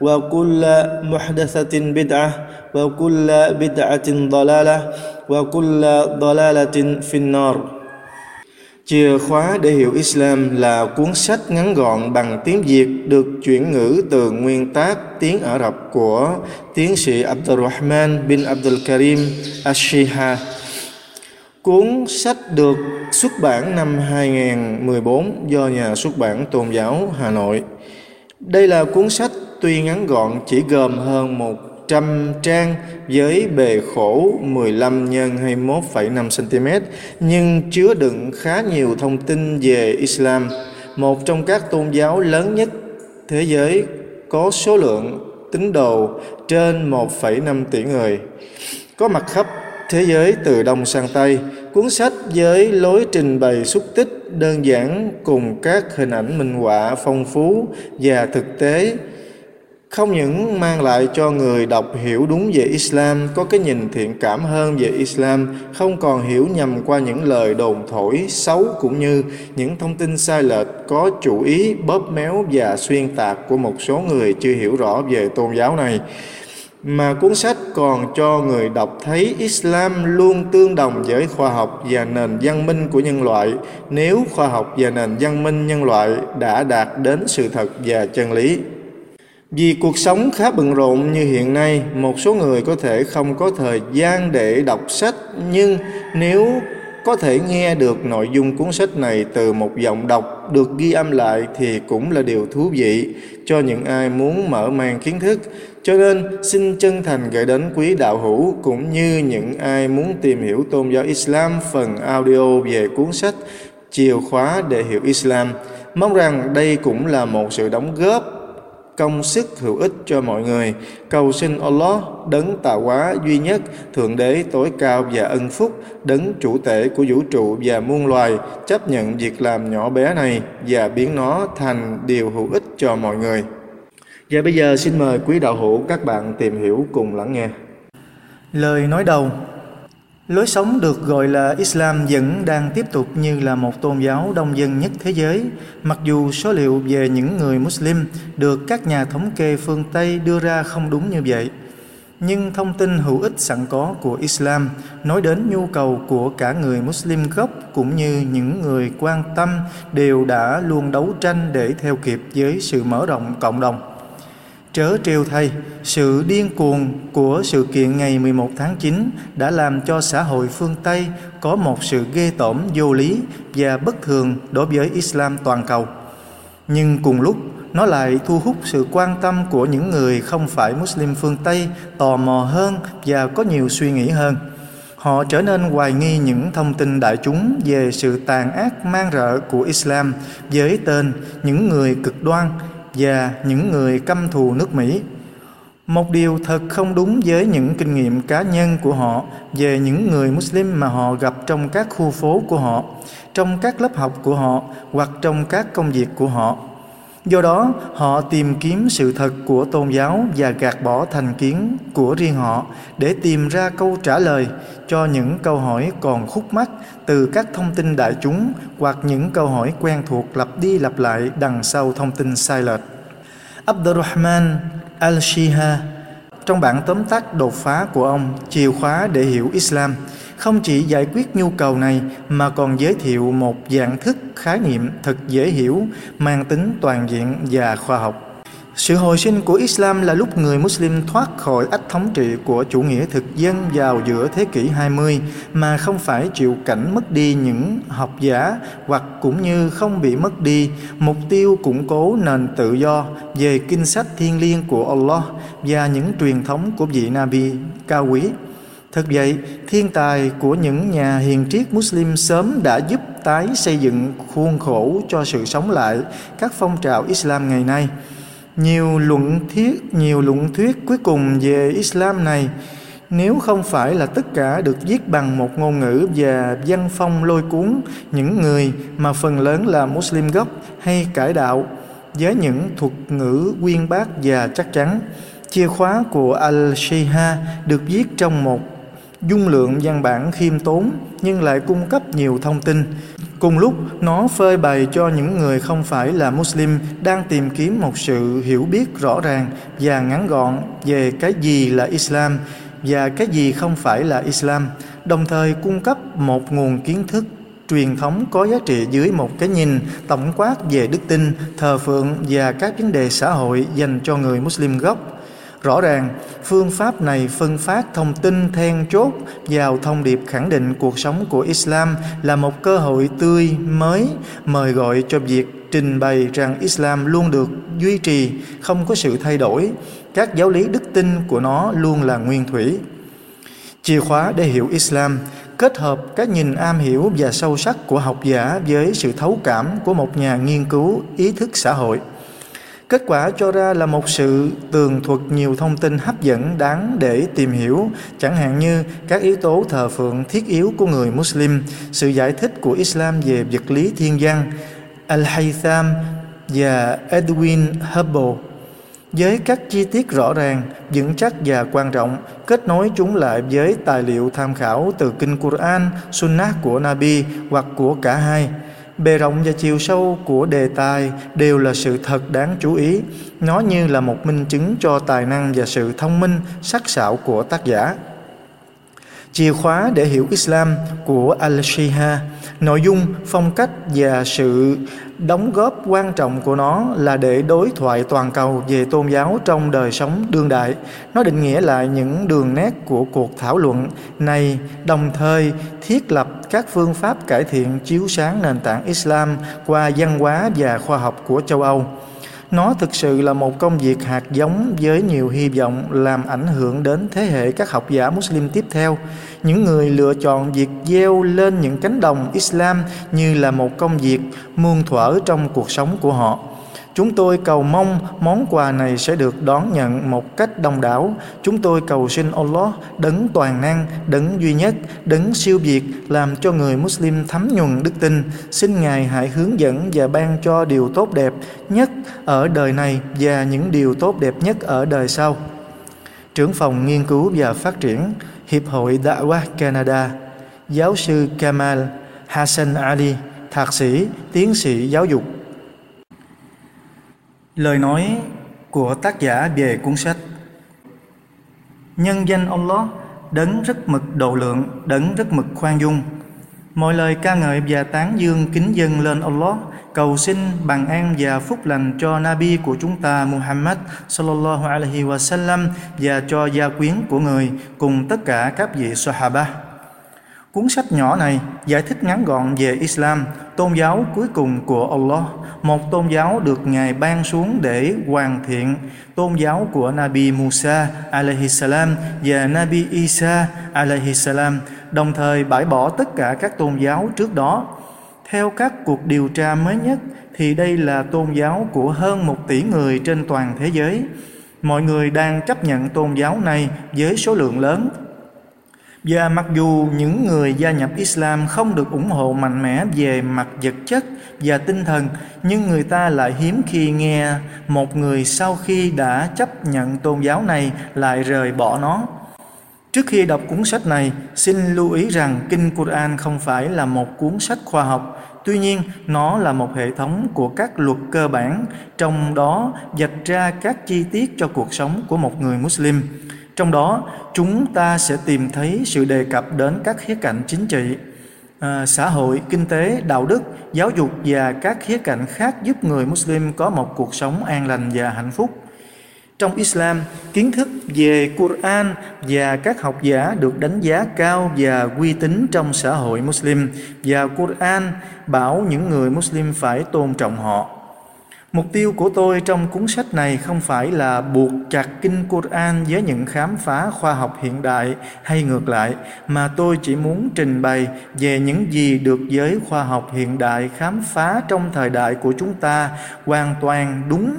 وكل محدثة بدعة وكل بدعة ضلالة وكل ضلالة في النار Chìa khóa để hiểu Islam là cuốn sách ngắn gọn bằng tiếng Việt được chuyển ngữ từ nguyên tác tiếng Ả Rập của tiến sĩ Abdurrahman bin Abdul Karim Ashiha. Cuốn sách được xuất bản năm 2014 do nhà xuất bản Tôn giáo Hà Nội. Đây là cuốn sách tuy ngắn gọn chỉ gồm hơn 100 trang với bề khổ 15 x 21,5 cm nhưng chứa đựng khá nhiều thông tin về Islam, một trong các tôn giáo lớn nhất thế giới có số lượng tín đồ trên 1,5 tỷ người. Có mặt khắp thế giới từ đông sang tây cuốn sách với lối trình bày xúc tích đơn giản cùng các hình ảnh minh họa phong phú và thực tế không những mang lại cho người đọc hiểu đúng về Islam, có cái nhìn thiện cảm hơn về Islam, không còn hiểu nhầm qua những lời đồn thổi xấu cũng như những thông tin sai lệch có chủ ý bóp méo và xuyên tạc của một số người chưa hiểu rõ về tôn giáo này mà cuốn sách còn cho người đọc thấy Islam luôn tương đồng với khoa học và nền văn minh của nhân loại nếu khoa học và nền văn minh nhân loại đã đạt đến sự thật và chân lý. Vì cuộc sống khá bận rộn như hiện nay, một số người có thể không có thời gian để đọc sách, nhưng nếu có thể nghe được nội dung cuốn sách này từ một giọng đọc được ghi âm lại thì cũng là điều thú vị cho những ai muốn mở mang kiến thức. Cho nên xin chân thành gửi đến quý đạo hữu cũng như những ai muốn tìm hiểu tôn giáo Islam phần audio về cuốn sách Chìa khóa để hiểu Islam. Mong rằng đây cũng là một sự đóng góp công sức hữu ích cho mọi người. Cầu xin Allah, đấng tạo hóa duy nhất, Thượng Đế tối cao và ân phúc, đấng chủ tể của vũ trụ và muôn loài, chấp nhận việc làm nhỏ bé này và biến nó thành điều hữu ích cho mọi người. Và bây giờ xin mời quý đạo hữu các bạn tìm hiểu cùng lắng nghe. Lời nói đầu Lối sống được gọi là Islam vẫn đang tiếp tục như là một tôn giáo đông dân nhất thế giới, mặc dù số liệu về những người Muslim được các nhà thống kê phương Tây đưa ra không đúng như vậy. Nhưng thông tin hữu ích sẵn có của Islam nói đến nhu cầu của cả người Muslim gốc cũng như những người quan tâm đều đã luôn đấu tranh để theo kịp với sự mở rộng cộng đồng. Trớ trêu thay, sự điên cuồng của sự kiện ngày 11 tháng 9 đã làm cho xã hội phương Tây có một sự ghê tởm vô lý và bất thường đối với Islam toàn cầu. Nhưng cùng lúc, nó lại thu hút sự quan tâm của những người không phải Muslim phương Tây tò mò hơn và có nhiều suy nghĩ hơn. Họ trở nên hoài nghi những thông tin đại chúng về sự tàn ác man rợ của Islam với tên những người cực đoan và những người căm thù nước Mỹ. Một điều thật không đúng với những kinh nghiệm cá nhân của họ về những người Muslim mà họ gặp trong các khu phố của họ, trong các lớp học của họ hoặc trong các công việc của họ. Do đó, họ tìm kiếm sự thật của tôn giáo và gạt bỏ thành kiến của riêng họ để tìm ra câu trả lời cho những câu hỏi còn khúc mắc từ các thông tin đại chúng hoặc những câu hỏi quen thuộc lặp đi lặp lại đằng sau thông tin sai lệch. Abdurrahman al-Shiha trong bản tóm tắt đột phá của ông, chìa khóa để hiểu Islam, không chỉ giải quyết nhu cầu này mà còn giới thiệu một dạng thức khái niệm thật dễ hiểu, mang tính toàn diện và khoa học. Sự hồi sinh của Islam là lúc người Muslim thoát khỏi ách thống trị của chủ nghĩa thực dân vào giữa thế kỷ 20 mà không phải chịu cảnh mất đi những học giả hoặc cũng như không bị mất đi mục tiêu củng cố nền tự do về kinh sách thiên liêng của Allah và những truyền thống của vị Nabi cao quý. Thật vậy, thiên tài của những nhà hiền triết Muslim sớm đã giúp tái xây dựng khuôn khổ cho sự sống lại các phong trào Islam ngày nay. Nhiều luận thuyết, nhiều luận thuyết cuối cùng về Islam này nếu không phải là tất cả được viết bằng một ngôn ngữ và văn phong lôi cuốn những người mà phần lớn là Muslim gốc hay cải đạo với những thuật ngữ quyên bác và chắc chắn. Chìa khóa của Al-Shiha được viết trong một dung lượng văn bản khiêm tốn nhưng lại cung cấp nhiều thông tin. Cùng lúc, nó phơi bày cho những người không phải là Muslim đang tìm kiếm một sự hiểu biết rõ ràng và ngắn gọn về cái gì là Islam và cái gì không phải là Islam, đồng thời cung cấp một nguồn kiến thức truyền thống có giá trị dưới một cái nhìn tổng quát về đức tin, thờ phượng và các vấn đề xã hội dành cho người Muslim gốc Rõ ràng, phương pháp này phân phát thông tin then chốt vào thông điệp khẳng định cuộc sống của Islam là một cơ hội tươi mới mời gọi cho việc trình bày rằng Islam luôn được duy trì, không có sự thay đổi. Các giáo lý đức tin của nó luôn là nguyên thủy. Chìa khóa để hiểu Islam kết hợp các nhìn am hiểu và sâu sắc của học giả với sự thấu cảm của một nhà nghiên cứu ý thức xã hội – Kết quả cho ra là một sự tường thuật nhiều thông tin hấp dẫn đáng để tìm hiểu, chẳng hạn như các yếu tố thờ phượng thiết yếu của người Muslim, sự giải thích của Islam về vật lý thiên văn, Al-Haytham và Edwin Hubble với các chi tiết rõ ràng, vững chắc và quan trọng, kết nối chúng lại với tài liệu tham khảo từ kinh Quran, Sunnah của Nabi hoặc của cả hai. Bề rộng và chiều sâu của đề tài đều là sự thật đáng chú ý. Nó như là một minh chứng cho tài năng và sự thông minh, sắc sảo của tác giả. Chìa khóa để hiểu Islam của Al-Shiha, nội dung, phong cách và sự đóng góp quan trọng của nó là để đối thoại toàn cầu về tôn giáo trong đời sống đương đại. Nó định nghĩa lại những đường nét của cuộc thảo luận này, đồng thời thiết lập các phương pháp cải thiện chiếu sáng nền tảng Islam qua văn hóa và khoa học của châu Âu. Nó thực sự là một công việc hạt giống với nhiều hy vọng làm ảnh hưởng đến thế hệ các học giả Muslim tiếp theo. Những người lựa chọn việc gieo lên những cánh đồng Islam như là một công việc muôn thuở trong cuộc sống của họ. Chúng tôi cầu mong món quà này sẽ được đón nhận một cách đông đảo. Chúng tôi cầu xin Allah đấng toàn năng, đấng duy nhất, đấng siêu việt làm cho người Muslim thấm nhuần đức tin. Xin Ngài hãy hướng dẫn và ban cho điều tốt đẹp nhất ở đời này và những điều tốt đẹp nhất ở đời sau. Trưởng phòng nghiên cứu và phát triển Hiệp hội Da'wah Canada, giáo sư Kamal Hassan Ali, thạc sĩ, tiến sĩ giáo dục Lời nói của tác giả về cuốn sách Nhân danh Allah đấng rất mực độ lượng, đấng rất mực khoan dung. Mọi lời ca ngợi và tán dương kính dâng lên Allah, cầu xin bằng an và phúc lành cho Nabi của chúng ta Muhammad sallallahu alaihi wasallam và cho gia quyến của người cùng tất cả các vị Sahaba. Cuốn sách nhỏ này giải thích ngắn gọn về Islam, tôn giáo cuối cùng của Allah, một tôn giáo được Ngài ban xuống để hoàn thiện tôn giáo của Nabi Musa alaihi salam và Nabi Isa alaihi salam, đồng thời bãi bỏ tất cả các tôn giáo trước đó. Theo các cuộc điều tra mới nhất thì đây là tôn giáo của hơn một tỷ người trên toàn thế giới. Mọi người đang chấp nhận tôn giáo này với số lượng lớn và mặc dù những người gia nhập Islam không được ủng hộ mạnh mẽ về mặt vật chất và tinh thần, nhưng người ta lại hiếm khi nghe một người sau khi đã chấp nhận tôn giáo này lại rời bỏ nó. Trước khi đọc cuốn sách này, xin lưu ý rằng Kinh Quran không phải là một cuốn sách khoa học, tuy nhiên nó là một hệ thống của các luật cơ bản, trong đó dạch ra các chi tiết cho cuộc sống của một người Muslim. Trong đó, chúng ta sẽ tìm thấy sự đề cập đến các khía cạnh chính trị, à, xã hội, kinh tế, đạo đức, giáo dục và các khía cạnh khác giúp người Muslim có một cuộc sống an lành và hạnh phúc. Trong Islam, kiến thức về Quran và các học giả được đánh giá cao và uy tín trong xã hội Muslim và Quran bảo những người Muslim phải tôn trọng họ. Mục tiêu của tôi trong cuốn sách này không phải là buộc chặt kinh Quran với những khám phá khoa học hiện đại hay ngược lại, mà tôi chỉ muốn trình bày về những gì được giới khoa học hiện đại khám phá trong thời đại của chúng ta hoàn toàn đúng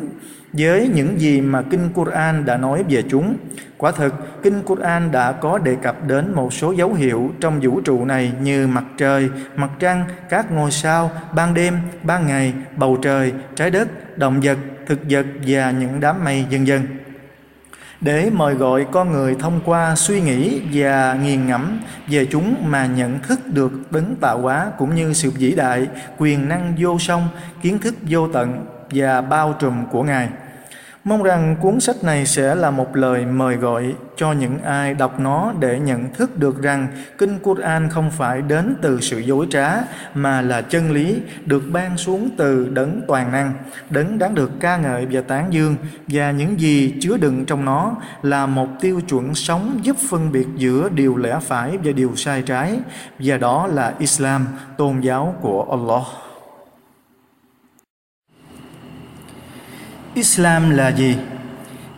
với những gì mà kinh Quran đã nói về chúng. Quả thực, kinh Quran đã có đề cập đến một số dấu hiệu trong vũ trụ này như mặt trời, mặt trăng, các ngôi sao, ban đêm, ban ngày, bầu trời, trái đất, động vật, thực vật và những đám mây vân vân để mời gọi con người thông qua suy nghĩ và nghiền ngẫm về chúng mà nhận thức được đấng tạo hóa cũng như sự vĩ đại, quyền năng vô song, kiến thức vô tận và bao trùm của Ngài. Mong rằng cuốn sách này sẽ là một lời mời gọi cho những ai đọc nó để nhận thức được rằng Kinh Quran không phải đến từ sự dối trá mà là chân lý được ban xuống từ đấng toàn năng, đấng đáng được ca ngợi và tán dương và những gì chứa đựng trong nó là một tiêu chuẩn sống giúp phân biệt giữa điều lẽ phải và điều sai trái và đó là Islam, tôn giáo của Allah. Islam là gì?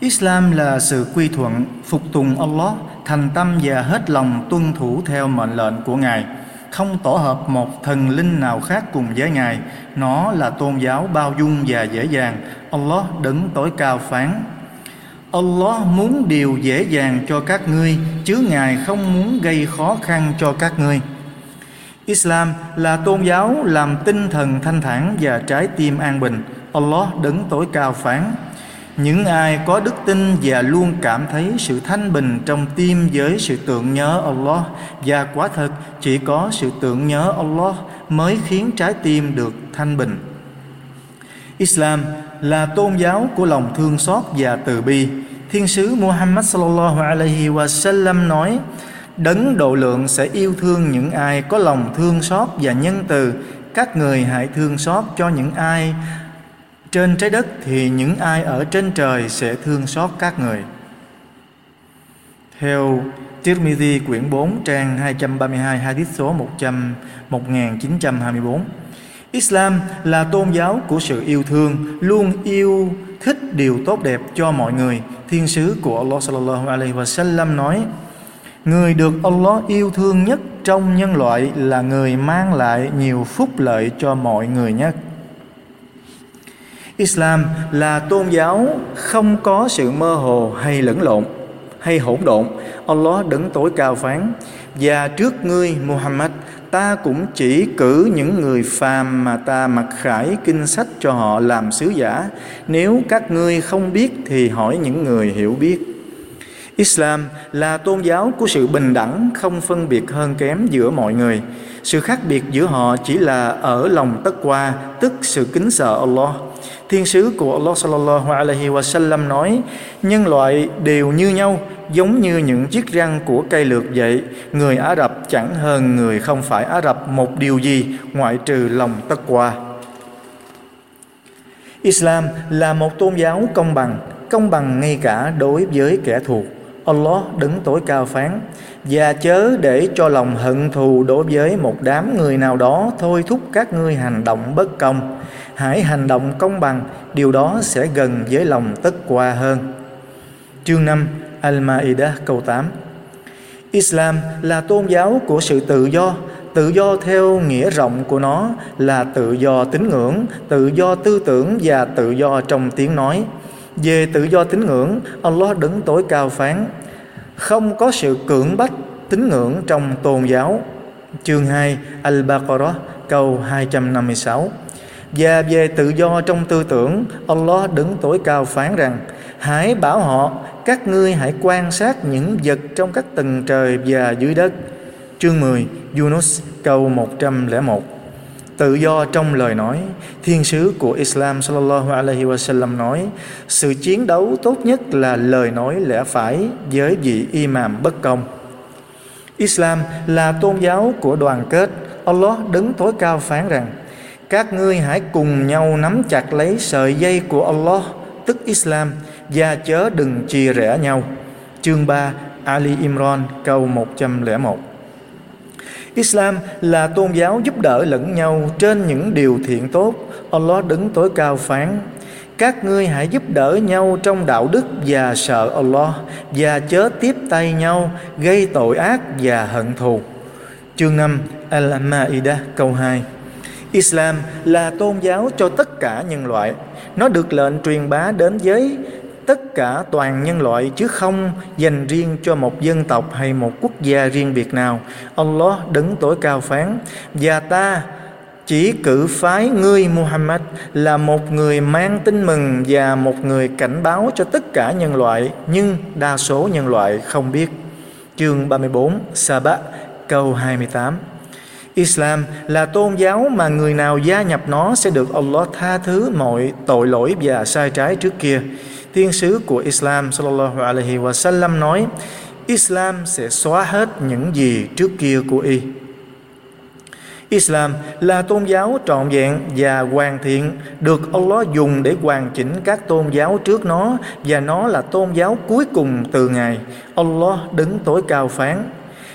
Islam là sự quy thuận, phục tùng Allah, thành tâm và hết lòng tuân thủ theo mệnh lệnh của Ngài, không tổ hợp một thần linh nào khác cùng với Ngài. Nó là tôn giáo bao dung và dễ dàng. Allah đứng tối cao phán. Allah muốn điều dễ dàng cho các ngươi, chứ Ngài không muốn gây khó khăn cho các ngươi. Islam là tôn giáo làm tinh thần thanh thản và trái tim an bình. Allah đứng tối cao phán, những ai có đức tin và luôn cảm thấy sự thanh bình trong tim với sự tưởng nhớ Allah, và quả thật chỉ có sự tưởng nhớ Allah mới khiến trái tim được thanh bình. Islam là tôn giáo của lòng thương xót và từ bi. Thiên sứ Muhammad sallallahu alaihi wasallam nói: Đấng độ lượng sẽ yêu thương những ai có lòng thương xót và nhân từ. Các người hãy thương xót cho những ai trên trái đất thì những ai ở trên trời sẽ thương xót các người. Theo Tirmidhi quyển 4 trang 232 hadith số 100 1924 Islam là tôn giáo của sự yêu thương, luôn yêu thích điều tốt đẹp cho mọi người. Thiên sứ của Allah sallallahu alaihi wasallam nói: Người được Allah yêu thương nhất trong nhân loại là người mang lại nhiều phúc lợi cho mọi người nhất. Islam là tôn giáo không có sự mơ hồ hay lẫn lộn hay hỗn độn. Allah đứng tối cao phán và trước ngươi Muhammad ta cũng chỉ cử những người phàm mà ta mặc khải kinh sách cho họ làm sứ giả. Nếu các ngươi không biết thì hỏi những người hiểu biết. Islam là tôn giáo của sự bình đẳng, không phân biệt hơn kém giữa mọi người. Sự khác biệt giữa họ chỉ là ở lòng tất qua, tức sự kính sợ Allah. Thiên sứ của Allah sallallahu alaihi wasallam nói: Nhân loại đều như nhau, giống như những chiếc răng của cây lược vậy. Người Ả Rập chẳng hơn người không phải Ả Rập một điều gì ngoại trừ lòng tất qua. Islam là một tôn giáo công bằng, công bằng ngay cả đối với kẻ thù. Allah đứng tối cao phán và chớ để cho lòng hận thù đối với một đám người nào đó, thôi thúc các ngươi hành động bất công. Hãy hành động công bằng, điều đó sẽ gần với lòng tất qua hơn. Chương 5 Al-Ma'idah, câu 8 Islam là tôn giáo của sự tự do. Tự do theo nghĩa rộng của nó là tự do tín ngưỡng, tự do tư tưởng và tự do trong tiếng nói về tự do tín ngưỡng Allah đứng tối cao phán không có sự cưỡng bách tín ngưỡng trong tôn giáo. Chương 2 Al-Baqarah câu 256 Và về tự do trong tư tưởng, Allah đứng tối cao phán rằng Hãy bảo họ, các ngươi hãy quan sát những vật trong các tầng trời và dưới đất. Chương 10 Yunus câu 101 Tự do trong lời nói, thiên sứ của Islam sallallahu alaihi wasallam nói, sự chiến đấu tốt nhất là lời nói lẽ phải với vị imam bất công. Islam là tôn giáo của đoàn kết. Allah đứng tối cao phán rằng, các ngươi hãy cùng nhau nắm chặt lấy sợi dây của Allah, tức Islam, và chớ đừng chia rẽ nhau. Chương 3 Ali Imran câu 101 Islam là tôn giáo giúp đỡ lẫn nhau trên những điều thiện tốt. Allah đứng tối cao phán, các ngươi hãy giúp đỡ nhau trong đạo đức và sợ Allah, và chớ tiếp tay nhau, gây tội ác và hận thù. Chương 5 Al-Ma'idah, câu 2 Islam là tôn giáo cho tất cả nhân loại. Nó được lệnh truyền bá đến giới tất cả toàn nhân loại chứ không dành riêng cho một dân tộc hay một quốc gia riêng biệt nào. Allah đứng tối cao phán, và ta chỉ cử phái ngươi Muhammad là một người mang tin mừng và một người cảnh báo cho tất cả nhân loại, nhưng đa số nhân loại không biết. Chương 34 Sabah câu 28 Islam là tôn giáo mà người nào gia nhập nó sẽ được Allah tha thứ mọi tội lỗi và sai trái trước kia. Thiên sứ của Islam sallallahu alaihi wasallam nói, Islam sẽ xóa hết những gì trước kia của y. Islam là tôn giáo trọn vẹn và hoàn thiện, được Allah dùng để hoàn chỉnh các tôn giáo trước nó, và nó là tôn giáo cuối cùng từ Ngài. Allah đứng tối cao phán,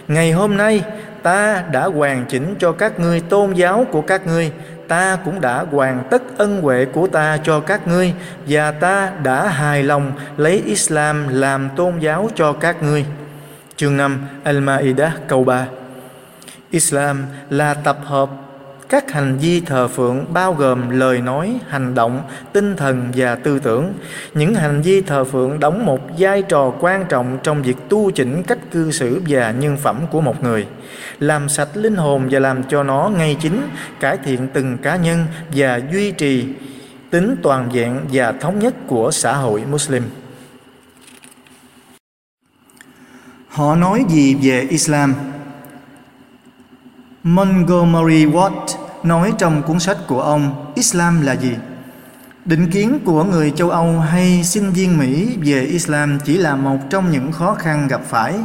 Ngày hôm nay, ta đã hoàn chỉnh cho các ngươi tôn giáo của các ngươi ta cũng đã hoàn tất ân huệ của ta cho các ngươi, và ta đã hài lòng lấy Islam làm tôn giáo cho các ngươi. Chương 5 Al-Ma'idah, câu 3 Islam là tập hợp các hành vi thờ phượng bao gồm lời nói, hành động, tinh thần và tư tưởng. Những hành vi thờ phượng đóng một vai trò quan trọng trong việc tu chỉnh cách cư xử và nhân phẩm của một người, làm sạch linh hồn và làm cho nó ngay chính, cải thiện từng cá nhân và duy trì tính toàn vẹn và thống nhất của xã hội Muslim. Họ nói gì về Islam? Montgomery Watt nói trong cuốn sách của ông Islam là gì? Định kiến của người châu Âu hay sinh viên Mỹ về Islam chỉ là một trong những khó khăn gặp phải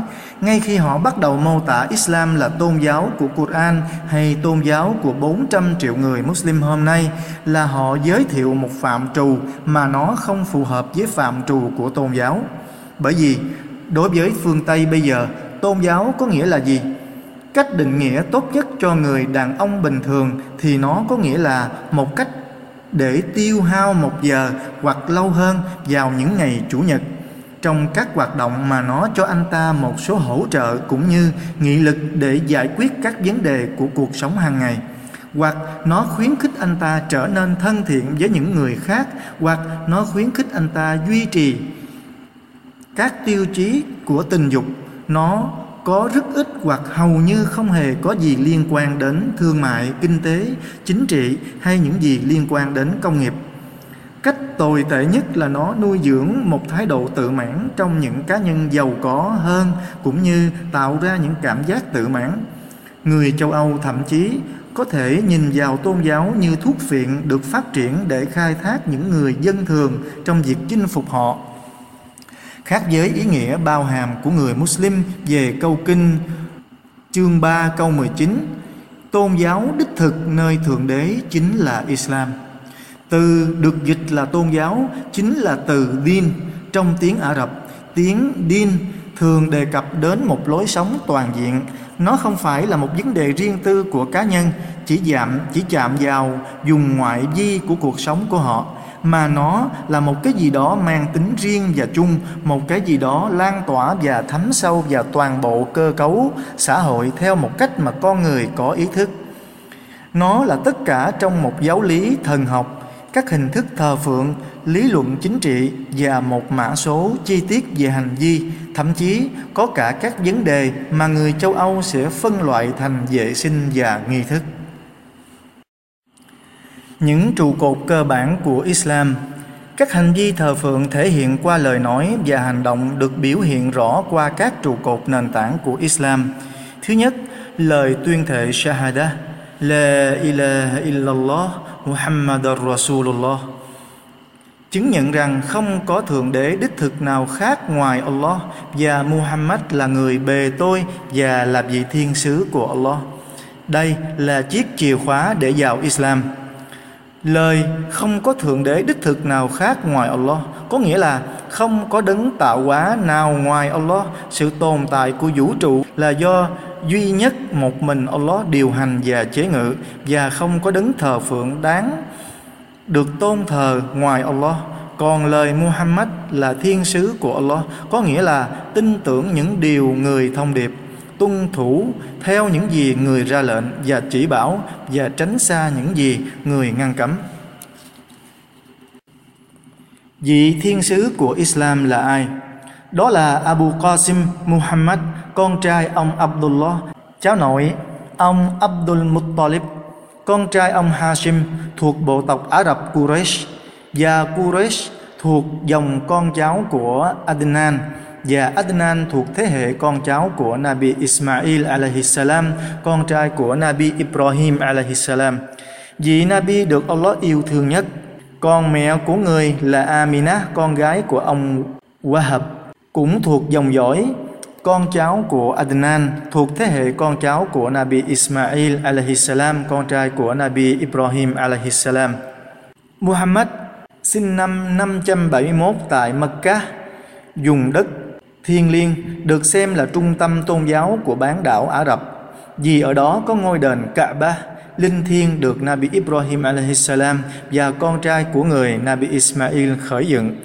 ngay khi họ bắt đầu mô tả Islam là tôn giáo của Quran hay tôn giáo của 400 triệu người Muslim hôm nay là họ giới thiệu một phạm trù mà nó không phù hợp với phạm trù của tôn giáo. Bởi vì đối với phương Tây bây giờ, tôn giáo có nghĩa là gì? Cách định nghĩa tốt nhất cho người đàn ông bình thường thì nó có nghĩa là một cách để tiêu hao một giờ hoặc lâu hơn vào những ngày chủ nhật. Trong các hoạt động mà nó cho anh ta một số hỗ trợ cũng như nghị lực để giải quyết các vấn đề của cuộc sống hàng ngày. Hoặc nó khuyến khích anh ta trở nên thân thiện với những người khác, hoặc nó khuyến khích anh ta duy trì các tiêu chí của tình dục. Nó có rất ít hoặc hầu như không hề có gì liên quan đến thương mại, kinh tế, chính trị hay những gì liên quan đến công nghiệp. Cách tồi tệ nhất là nó nuôi dưỡng một thái độ tự mãn trong những cá nhân giàu có hơn cũng như tạo ra những cảm giác tự mãn. Người châu Âu thậm chí có thể nhìn vào tôn giáo như thuốc phiện được phát triển để khai thác những người dân thường trong việc chinh phục họ khác với ý nghĩa bao hàm của người Muslim về câu kinh, chương 3 câu 19 tôn giáo đích thực nơi thượng đế chính là Islam. Từ được dịch là tôn giáo chính là từ din. Trong tiếng Ả Rập, tiếng din thường đề cập đến một lối sống toàn diện. Nó không phải là một vấn đề riêng tư của cá nhân, chỉ giảm, chỉ chạm vào dùng ngoại vi của cuộc sống của họ mà nó là một cái gì đó mang tính riêng và chung một cái gì đó lan tỏa và thấm sâu vào toàn bộ cơ cấu xã hội theo một cách mà con người có ý thức nó là tất cả trong một giáo lý thần học các hình thức thờ phượng, lý luận chính trị và một mã số chi tiết về hành vi, thậm chí có cả các vấn đề mà người châu Âu sẽ phân loại thành vệ sinh và nghi thức. Những trụ cột cơ bản của Islam các hành vi thờ phượng thể hiện qua lời nói và hành động được biểu hiện rõ qua các trụ cột nền tảng của Islam. Thứ nhất, lời tuyên thệ Shahada, La ilaha illallah muhammadur Rasulullah chứng nhận rằng không có thượng đế đích thực nào khác ngoài Allah và Muhammad là người bề tôi và là vị thiên sứ của Allah. Đây là chiếc chìa khóa để vào Islam. Lời không có thượng đế, đích thực nào khác ngoài Allah có nghĩa là không có đấng tạo hóa nào ngoài Allah. Sự tồn tại của vũ trụ là do duy nhất một mình Allah điều hành và chế ngự, và không có đấng thờ phượng đáng được tôn thờ ngoài Allah. Còn lời Muhammad là thiên sứ của Allah có nghĩa là tin tưởng những điều người thông điệp tuân thủ theo những gì người ra lệnh và chỉ bảo và tránh xa những gì người ngăn cấm. Vị thiên sứ của Islam là ai? Đó là Abu Qasim Muhammad, con trai ông Abdullah, cháu nội ông Abdul Muttalib, con trai ông Hashim thuộc bộ tộc Ả Rập Quraysh và Quraysh thuộc dòng con cháu của Adnan và Adnan thuộc thế hệ con cháu của Nabi Ismail alaihi salam, con trai của Nabi Ibrahim alaihi salam. Vị Nabi được Allah yêu thương nhất. Con mẹ của người là Amina, con gái của ông Wahab, cũng thuộc dòng dõi con cháu của Adnan thuộc thế hệ con cháu của Nabi Ismail alaihi salam, con trai của Nabi Ibrahim alaihi salam. Muhammad sinh năm 571 tại Mecca, dùng đất Thiên Liêng được xem là trung tâm tôn giáo của bán đảo Ả Rập vì ở đó có ngôi đền Kaaba linh thiêng được Nabi Ibrahim alaihissalam và con trai của người Nabi Ismail khởi dựng.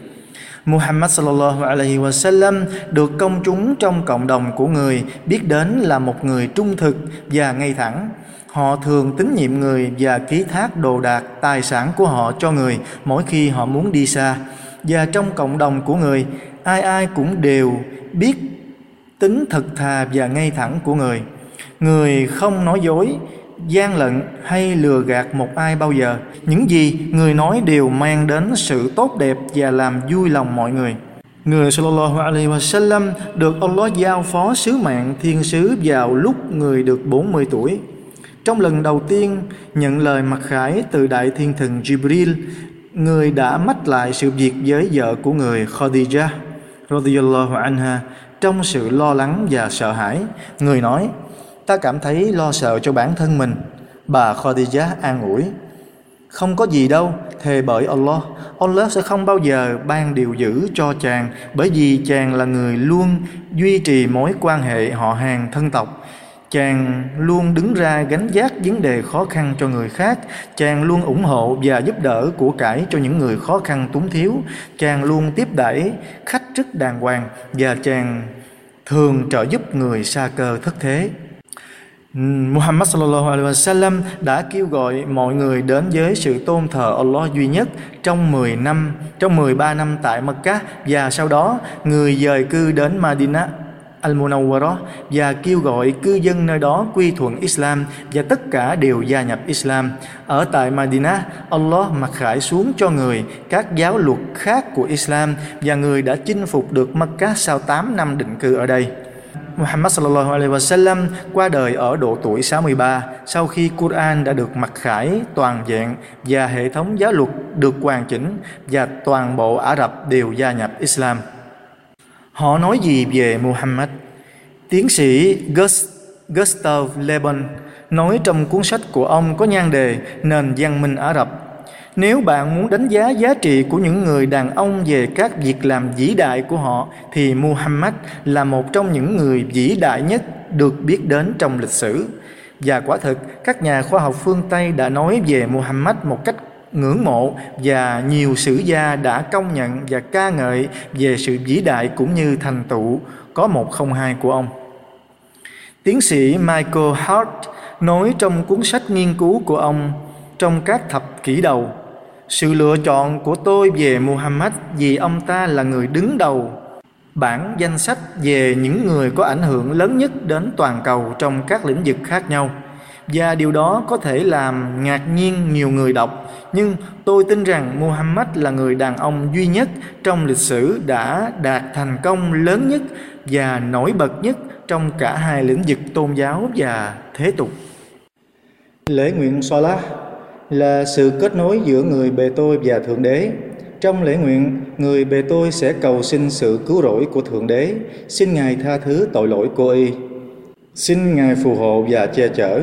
Muhammad sallallahu alaihi wasallam được công chúng trong cộng đồng của người biết đến là một người trung thực và ngay thẳng. Họ thường tín nhiệm người và ký thác đồ đạc, tài sản của họ cho người mỗi khi họ muốn đi xa. Và trong cộng đồng của người, ai ai cũng đều biết tính thật thà và ngay thẳng của người. Người không nói dối gian lận hay lừa gạt một ai bao giờ. Những gì người nói đều mang đến sự tốt đẹp và làm vui lòng mọi người. Người sallallahu alaihi wasallam được Allah giao phó sứ mạng thiên sứ vào lúc người được 40 tuổi. Trong lần đầu tiên nhận lời mặc khải từ đại thiên thần Jibril, người đã mách lại sự việc với vợ của người Khadijah radiyallahu anha trong sự lo lắng và sợ hãi. Người nói, ta cảm thấy lo sợ cho bản thân mình. Bà Khadija an ủi, không có gì đâu, thề bởi Allah. Allah sẽ không bao giờ ban điều dữ cho chàng bởi vì chàng là người luôn duy trì mối quan hệ họ hàng thân tộc chàng luôn đứng ra gánh vác vấn đề khó khăn cho người khác. Chàng luôn ủng hộ và giúp đỡ của cải cho những người khó khăn túng thiếu. Chàng luôn tiếp đãi khách rất đàng hoàng và chàng thường trợ giúp người xa cơ thất thế. Muhammad sallallahu alaihi wasallam đã kêu gọi mọi người đến với sự tôn thờ Allah duy nhất trong 10 năm, trong 13 năm tại Mecca và sau đó người dời cư đến Madinah. Al-Munawwarah và kêu gọi cư dân nơi đó quy thuận Islam và tất cả đều gia nhập Islam. Ở tại Madinah, Allah mặc khải xuống cho người các giáo luật khác của Islam và người đã chinh phục được Makkah sau 8 năm định cư ở đây. Muhammad sallallahu alaihi wasallam qua đời ở độ tuổi 63 sau khi Quran đã được mặc khải toàn vẹn và hệ thống giáo luật được hoàn chỉnh và toàn bộ Ả Rập đều gia nhập Islam. Họ nói gì về Muhammad? Tiến sĩ Gustav Leben nói trong cuốn sách của ông có nhan đề Nền văn minh Ả Rập. Nếu bạn muốn đánh giá giá trị của những người đàn ông về các việc làm vĩ đại của họ thì Muhammad là một trong những người vĩ đại nhất được biết đến trong lịch sử. Và quả thực, các nhà khoa học phương Tây đã nói về Muhammad một cách ngưỡng mộ và nhiều sử gia đã công nhận và ca ngợi về sự vĩ đại cũng như thành tựu có một không hai của ông. Tiến sĩ Michael Hart nói trong cuốn sách nghiên cứu của ông trong các thập kỷ đầu, Sự lựa chọn của tôi về Muhammad vì ông ta là người đứng đầu bản danh sách về những người có ảnh hưởng lớn nhất đến toàn cầu trong các lĩnh vực khác nhau và điều đó có thể làm ngạc nhiên nhiều người đọc nhưng tôi tin rằng Muhammad là người đàn ông duy nhất trong lịch sử đã đạt thành công lớn nhất và nổi bật nhất trong cả hai lĩnh vực tôn giáo và thế tục. Lễ nguyện Salah là sự kết nối giữa người bề tôi và Thượng Đế. Trong lễ nguyện, người bề tôi sẽ cầu xin sự cứu rỗi của Thượng Đế, xin Ngài tha thứ tội lỗi của y, xin Ngài phù hộ và che chở.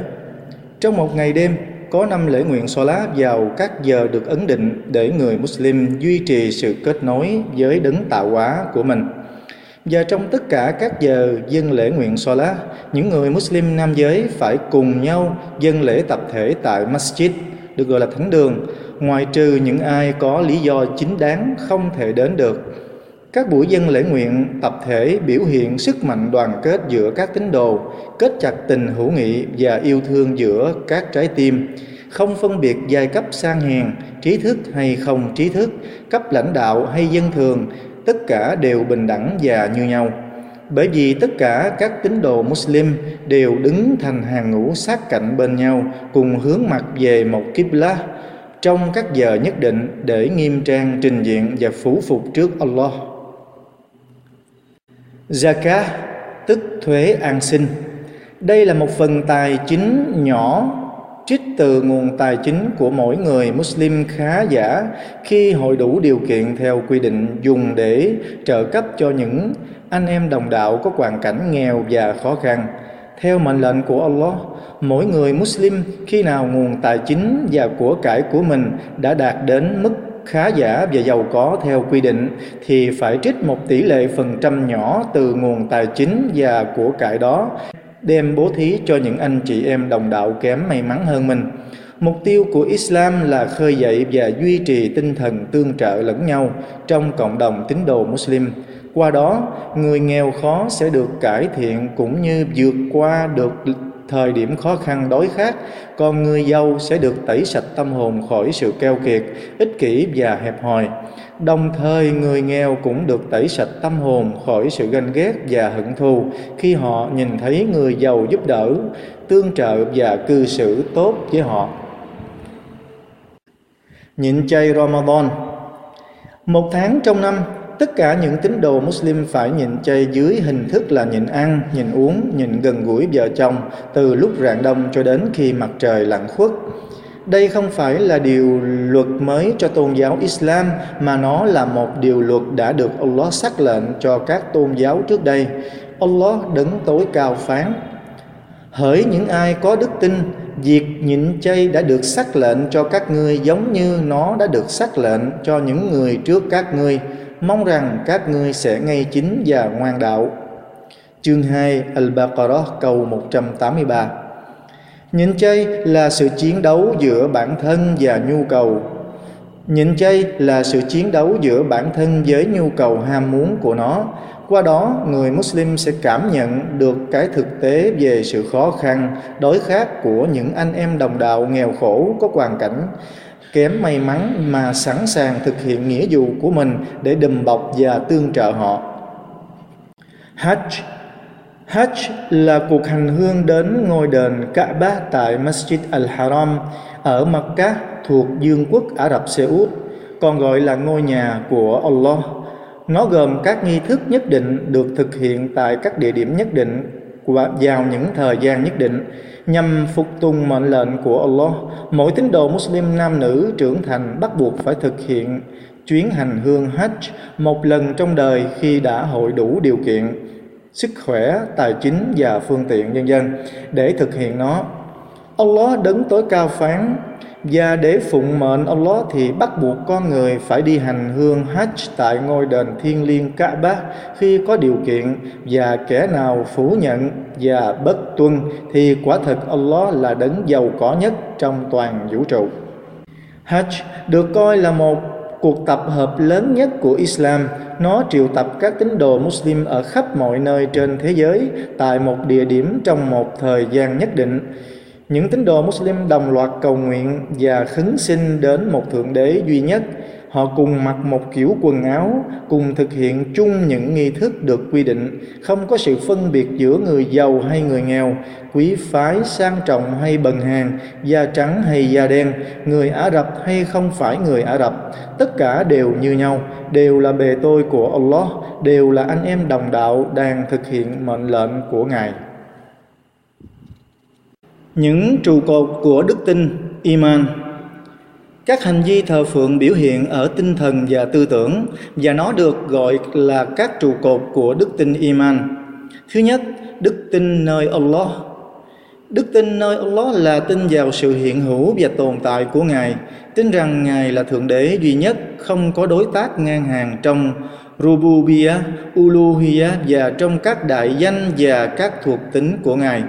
Trong một ngày đêm, có năm lễ nguyện lá vào các giờ được ấn định để người Muslim duy trì sự kết nối với đấng tạo hóa của mình. Và trong tất cả các giờ dân lễ nguyện lá, những người Muslim nam giới phải cùng nhau dân lễ tập thể tại Masjid, được gọi là thánh đường, ngoài trừ những ai có lý do chính đáng không thể đến được. Các buổi dân lễ nguyện tập thể biểu hiện sức mạnh đoàn kết giữa các tín đồ, kết chặt tình hữu nghị và yêu thương giữa các trái tim, không phân biệt giai cấp sang hèn, trí thức hay không trí thức, cấp lãnh đạo hay dân thường, tất cả đều bình đẳng và như nhau. Bởi vì tất cả các tín đồ Muslim đều đứng thành hàng ngũ sát cạnh bên nhau, cùng hướng mặt về một Qibla trong các giờ nhất định để nghiêm trang trình diện và phủ phục trước Allah. Zakat tức thuế an sinh. Đây là một phần tài chính nhỏ trích từ nguồn tài chính của mỗi người Muslim khá giả khi hội đủ điều kiện theo quy định dùng để trợ cấp cho những anh em đồng đạo có hoàn cảnh nghèo và khó khăn. Theo mệnh lệnh của Allah, mỗi người Muslim khi nào nguồn tài chính và của cải của mình đã đạt đến mức khá giả và giàu có theo quy định thì phải trích một tỷ lệ phần trăm nhỏ từ nguồn tài chính và của cải đó đem bố thí cho những anh chị em đồng đạo kém may mắn hơn mình. Mục tiêu của Islam là khơi dậy và duy trì tinh thần tương trợ lẫn nhau trong cộng đồng tín đồ Muslim. Qua đó, người nghèo khó sẽ được cải thiện cũng như vượt qua được thời điểm khó khăn đối khát, còn người giàu sẽ được tẩy sạch tâm hồn khỏi sự keo kiệt, ích kỷ và hẹp hòi. Đồng thời người nghèo cũng được tẩy sạch tâm hồn khỏi sự ganh ghét và hận thù khi họ nhìn thấy người giàu giúp đỡ, tương trợ và cư xử tốt với họ. Nhịn chay Ramadan Một tháng trong năm, tất cả những tín đồ Muslim phải nhịn chay dưới hình thức là nhịn ăn, nhịn uống, nhịn gần gũi vợ chồng từ lúc rạng đông cho đến khi mặt trời lặn khuất. Đây không phải là điều luật mới cho tôn giáo Islam mà nó là một điều luật đã được Allah xác lệnh cho các tôn giáo trước đây. Allah đứng tối cao phán: Hỡi những ai có đức tin, việc nhịn chay đã được xác lệnh cho các ngươi giống như nó đã được xác lệnh cho những người trước các ngươi mong rằng các ngươi sẽ ngay chính và ngoan đạo. Chương 2 Al-Baqarah câu 183 Nhịn chay là sự chiến đấu giữa bản thân và nhu cầu. Nhịn chay là sự chiến đấu giữa bản thân với nhu cầu ham muốn của nó. Qua đó, người Muslim sẽ cảm nhận được cái thực tế về sự khó khăn, đối khác của những anh em đồng đạo nghèo khổ có hoàn cảnh kém may mắn mà sẵn sàng thực hiện nghĩa vụ của mình để đùm bọc và tương trợ họ. Hajj Hajj là cuộc hành hương đến ngôi đền Kaaba tại Masjid Al-Haram ở Makkah thuộc Dương quốc Ả Rập Xê Út, còn gọi là ngôi nhà của Allah. Nó gồm các nghi thức nhất định được thực hiện tại các địa điểm nhất định vào những thời gian nhất định nhằm phục tùng mệnh lệnh của Allah. Mỗi tín đồ Muslim nam nữ trưởng thành bắt buộc phải thực hiện chuyến hành hương Hajj một lần trong đời khi đã hội đủ điều kiện sức khỏe, tài chính và phương tiện nhân dân để thực hiện nó. Allah đấng tối cao phán và để phụng mệnh Allah thì bắt buộc con người phải đi hành hương Hajj tại ngôi đền thiên liêng Kaaba khi có điều kiện và kẻ nào phủ nhận và bất tuân thì quả thực Allah là đấng giàu có nhất trong toàn vũ trụ. Hajj được coi là một cuộc tập hợp lớn nhất của Islam. Nó triệu tập các tín đồ Muslim ở khắp mọi nơi trên thế giới tại một địa điểm trong một thời gian nhất định những tín đồ Muslim đồng loạt cầu nguyện và khấn xin đến một thượng đế duy nhất Họ cùng mặc một kiểu quần áo, cùng thực hiện chung những nghi thức được quy định, không có sự phân biệt giữa người giàu hay người nghèo, quý phái sang trọng hay bần hàn, da trắng hay da đen, người Ả Rập hay không phải người Ả Rập. Tất cả đều như nhau, đều là bề tôi của Allah, đều là anh em đồng đạo đang thực hiện mệnh lệnh của Ngài. Những trụ cột của đức tin Iman các hành vi thờ phượng biểu hiện ở tinh thần và tư tưởng và nó được gọi là các trụ cột của đức tin iman. Thứ nhất, đức tin nơi Allah. Đức tin nơi Allah là tin vào sự hiện hữu và tồn tại của Ngài, tin rằng Ngài là Thượng Đế duy nhất, không có đối tác ngang hàng trong Rububia, Uluhia và trong các đại danh và các thuộc tính của Ngài.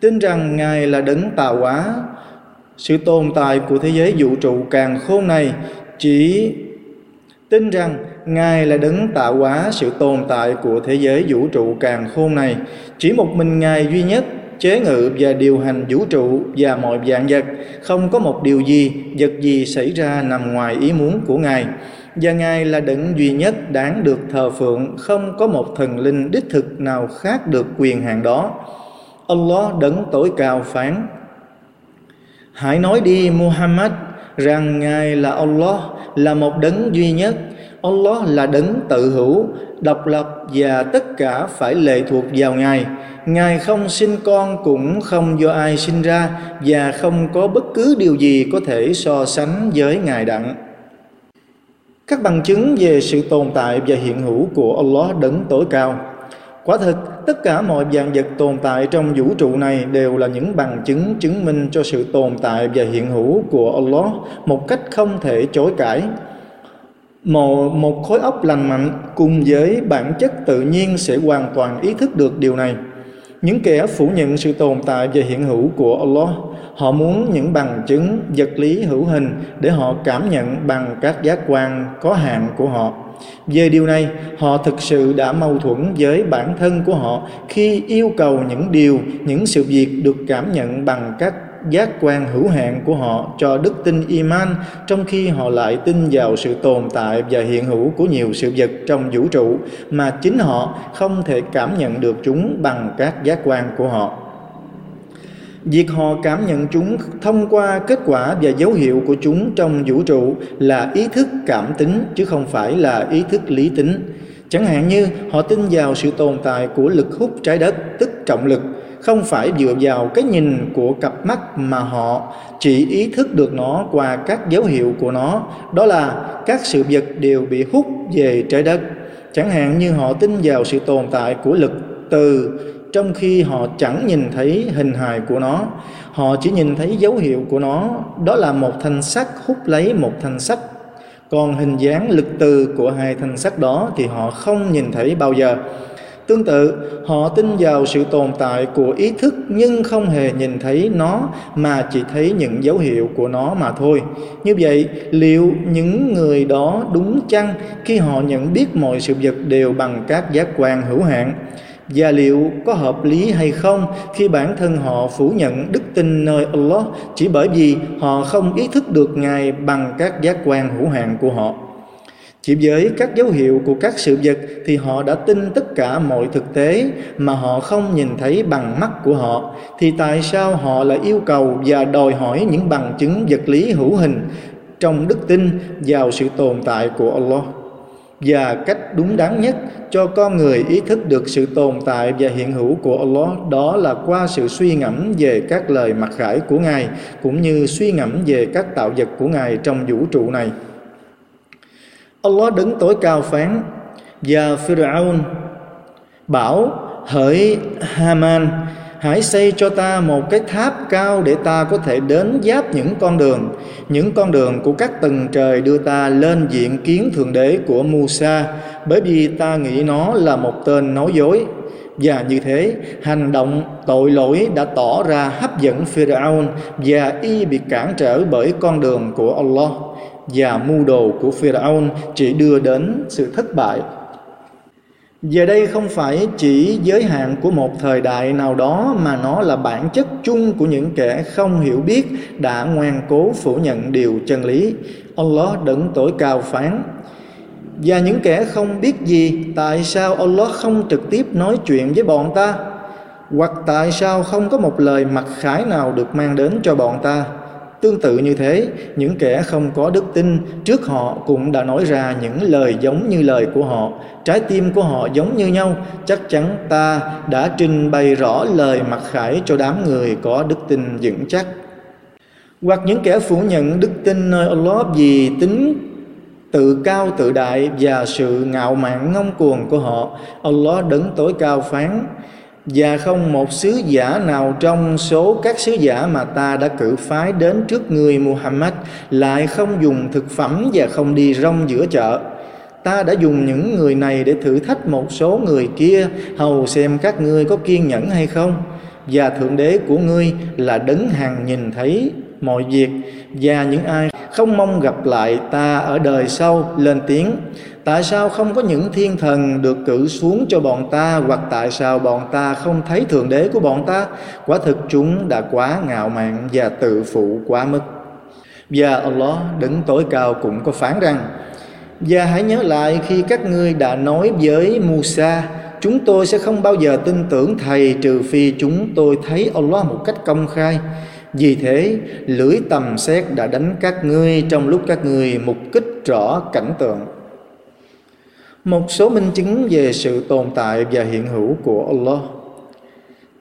Tin rằng Ngài là đấng tạo hóa, sự tồn tại của thế giới vũ trụ càng khôn này chỉ tin rằng ngài là đấng tạo hóa sự tồn tại của thế giới vũ trụ càng khôn này. Chỉ một mình ngài duy nhất chế ngự và điều hành vũ trụ và mọi dạng vật không có một điều gì vật gì xảy ra nằm ngoài ý muốn của ngài. Và ngài là đấng duy nhất đáng được thờ phượng không có một thần linh đích thực nào khác được quyền hạn đó. Allah đấng tối cao phán Hãy nói đi Muhammad rằng Ngài là Allah, là một đấng duy nhất. Allah là đấng tự hữu, độc lập và tất cả phải lệ thuộc vào Ngài. Ngài không sinh con cũng không do ai sinh ra và không có bất cứ điều gì có thể so sánh với Ngài đặng. Các bằng chứng về sự tồn tại và hiện hữu của Allah đấng tối cao Quả thực, tất cả mọi dạng vật tồn tại trong vũ trụ này đều là những bằng chứng chứng minh cho sự tồn tại và hiện hữu của Allah một cách không thể chối cãi. Một, một khối óc lành mạnh cùng với bản chất tự nhiên sẽ hoàn toàn ý thức được điều này. Những kẻ phủ nhận sự tồn tại và hiện hữu của Allah, họ muốn những bằng chứng vật lý hữu hình để họ cảm nhận bằng các giác quan có hạn của họ về điều này, họ thực sự đã mâu thuẫn với bản thân của họ khi yêu cầu những điều, những sự việc được cảm nhận bằng các giác quan hữu hạn của họ cho đức tin iman trong khi họ lại tin vào sự tồn tại và hiện hữu của nhiều sự vật trong vũ trụ mà chính họ không thể cảm nhận được chúng bằng các giác quan của họ. Việc họ cảm nhận chúng thông qua kết quả và dấu hiệu của chúng trong vũ trụ là ý thức cảm tính chứ không phải là ý thức lý tính. Chẳng hạn như họ tin vào sự tồn tại của lực hút trái đất, tức trọng lực, không phải dựa vào cái nhìn của cặp mắt mà họ chỉ ý thức được nó qua các dấu hiệu của nó, đó là các sự vật đều bị hút về trái đất. Chẳng hạn như họ tin vào sự tồn tại của lực từ trong khi họ chẳng nhìn thấy hình hài của nó, họ chỉ nhìn thấy dấu hiệu của nó, đó là một thanh sắt hút lấy một thanh sắt. Còn hình dáng lực từ của hai thanh sắt đó thì họ không nhìn thấy bao giờ. Tương tự, họ tin vào sự tồn tại của ý thức nhưng không hề nhìn thấy nó mà chỉ thấy những dấu hiệu của nó mà thôi. Như vậy, liệu những người đó đúng chăng khi họ nhận biết mọi sự vật đều bằng các giác quan hữu hạn? Và liệu có hợp lý hay không khi bản thân họ phủ nhận đức tin nơi Allah chỉ bởi vì họ không ý thức được Ngài bằng các giác quan hữu hạn của họ. Chỉ với các dấu hiệu của các sự vật thì họ đã tin tất cả mọi thực tế mà họ không nhìn thấy bằng mắt của họ thì tại sao họ lại yêu cầu và đòi hỏi những bằng chứng vật lý hữu hình trong đức tin vào sự tồn tại của Allah? Và cách đúng đắn nhất cho con người ý thức được sự tồn tại và hiện hữu của Allah, đó là qua sự suy ngẫm về các lời mặc khải của Ngài, cũng như suy ngẫm về các tạo vật của Ngài trong vũ trụ này. Allah đứng tối cao phán, và Pharaoh bảo, hỡi Haman hãy xây cho ta một cái tháp cao để ta có thể đến giáp những con đường. Những con đường của các tầng trời đưa ta lên diện kiến thượng đế của Musa, bởi vì ta nghĩ nó là một tên nói dối. Và như thế, hành động tội lỗi đã tỏ ra hấp dẫn Pharaoh và y bị cản trở bởi con đường của Allah. Và mưu đồ của Pharaoh chỉ đưa đến sự thất bại. Giờ đây không phải chỉ giới hạn của một thời đại nào đó mà nó là bản chất chung của những kẻ không hiểu biết đã ngoan cố phủ nhận điều chân lý. Allah đấng tối cao phán. Và những kẻ không biết gì, tại sao Allah không trực tiếp nói chuyện với bọn ta? Hoặc tại sao không có một lời mặc khải nào được mang đến cho bọn ta? Tương tự như thế, những kẻ không có đức tin trước họ cũng đã nói ra những lời giống như lời của họ, trái tim của họ giống như nhau, chắc chắn ta đã trình bày rõ lời mặc khải cho đám người có đức tin vững chắc. Hoặc những kẻ phủ nhận đức tin nơi Allah vì tính tự cao tự đại và sự ngạo mạn ngông cuồng của họ, Allah đấng tối cao phán: và không một sứ giả nào trong số các sứ giả mà ta đã cử phái đến trước người Muhammad lại không dùng thực phẩm và không đi rong giữa chợ. Ta đã dùng những người này để thử thách một số người kia, hầu xem các ngươi có kiên nhẫn hay không. Và Thượng Đế của ngươi là đấng hàng nhìn thấy mọi việc, và những ai không mong gặp lại ta ở đời sau lên tiếng tại sao không có những thiên thần được cử xuống cho bọn ta? Hoặc tại sao bọn ta không thấy thượng đế của bọn ta? Quả thực chúng đã quá ngạo mạn và tự phụ quá mức. Và Allah đứng tối cao cũng có phán rằng, và hãy nhớ lại khi các ngươi đã nói với Musa, chúng tôi sẽ không bao giờ tin tưởng thầy trừ phi chúng tôi thấy Allah một cách công khai. Vì thế, lưỡi tầm xét đã đánh các ngươi trong lúc các ngươi mục kích rõ cảnh tượng một số minh chứng về sự tồn tại và hiện hữu của Allah.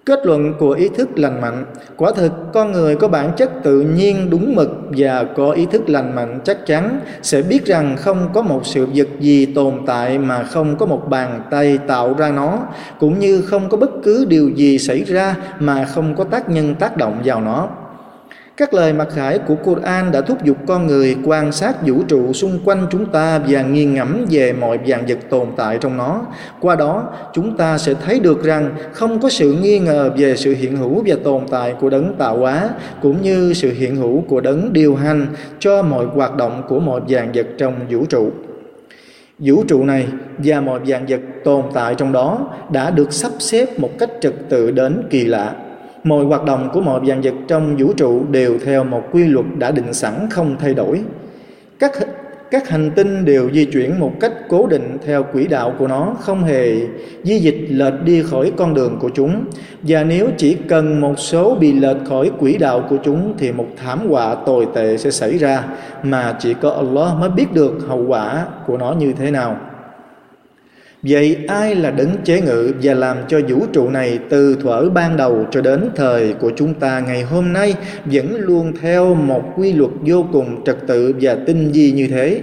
Kết luận của ý thức lành mạnh, quả thực con người có bản chất tự nhiên đúng mực và có ý thức lành mạnh chắc chắn sẽ biết rằng không có một sự vật gì tồn tại mà không có một bàn tay tạo ra nó, cũng như không có bất cứ điều gì xảy ra mà không có tác nhân tác động vào nó. Các lời mặc khải của Quran đã thúc giục con người quan sát vũ trụ xung quanh chúng ta và nghiền ngẫm về mọi dạng vật tồn tại trong nó. Qua đó, chúng ta sẽ thấy được rằng không có sự nghi ngờ về sự hiện hữu và tồn tại của đấng tạo hóa, cũng như sự hiện hữu của đấng điều hành cho mọi hoạt động của mọi dạng vật trong vũ trụ. Vũ trụ này và mọi dạng vật tồn tại trong đó đã được sắp xếp một cách trật tự đến kỳ lạ mọi hoạt động của mọi dạng vật trong vũ trụ đều theo một quy luật đã định sẵn không thay đổi. Các các hành tinh đều di chuyển một cách cố định theo quỹ đạo của nó, không hề di dịch lệch đi khỏi con đường của chúng. Và nếu chỉ cần một số bị lệch khỏi quỹ đạo của chúng thì một thảm họa tồi tệ sẽ xảy ra, mà chỉ có Allah mới biết được hậu quả của nó như thế nào. Vậy ai là đấng chế ngự và làm cho vũ trụ này từ thuở ban đầu cho đến thời của chúng ta ngày hôm nay vẫn luôn theo một quy luật vô cùng trật tự và tinh vi như thế?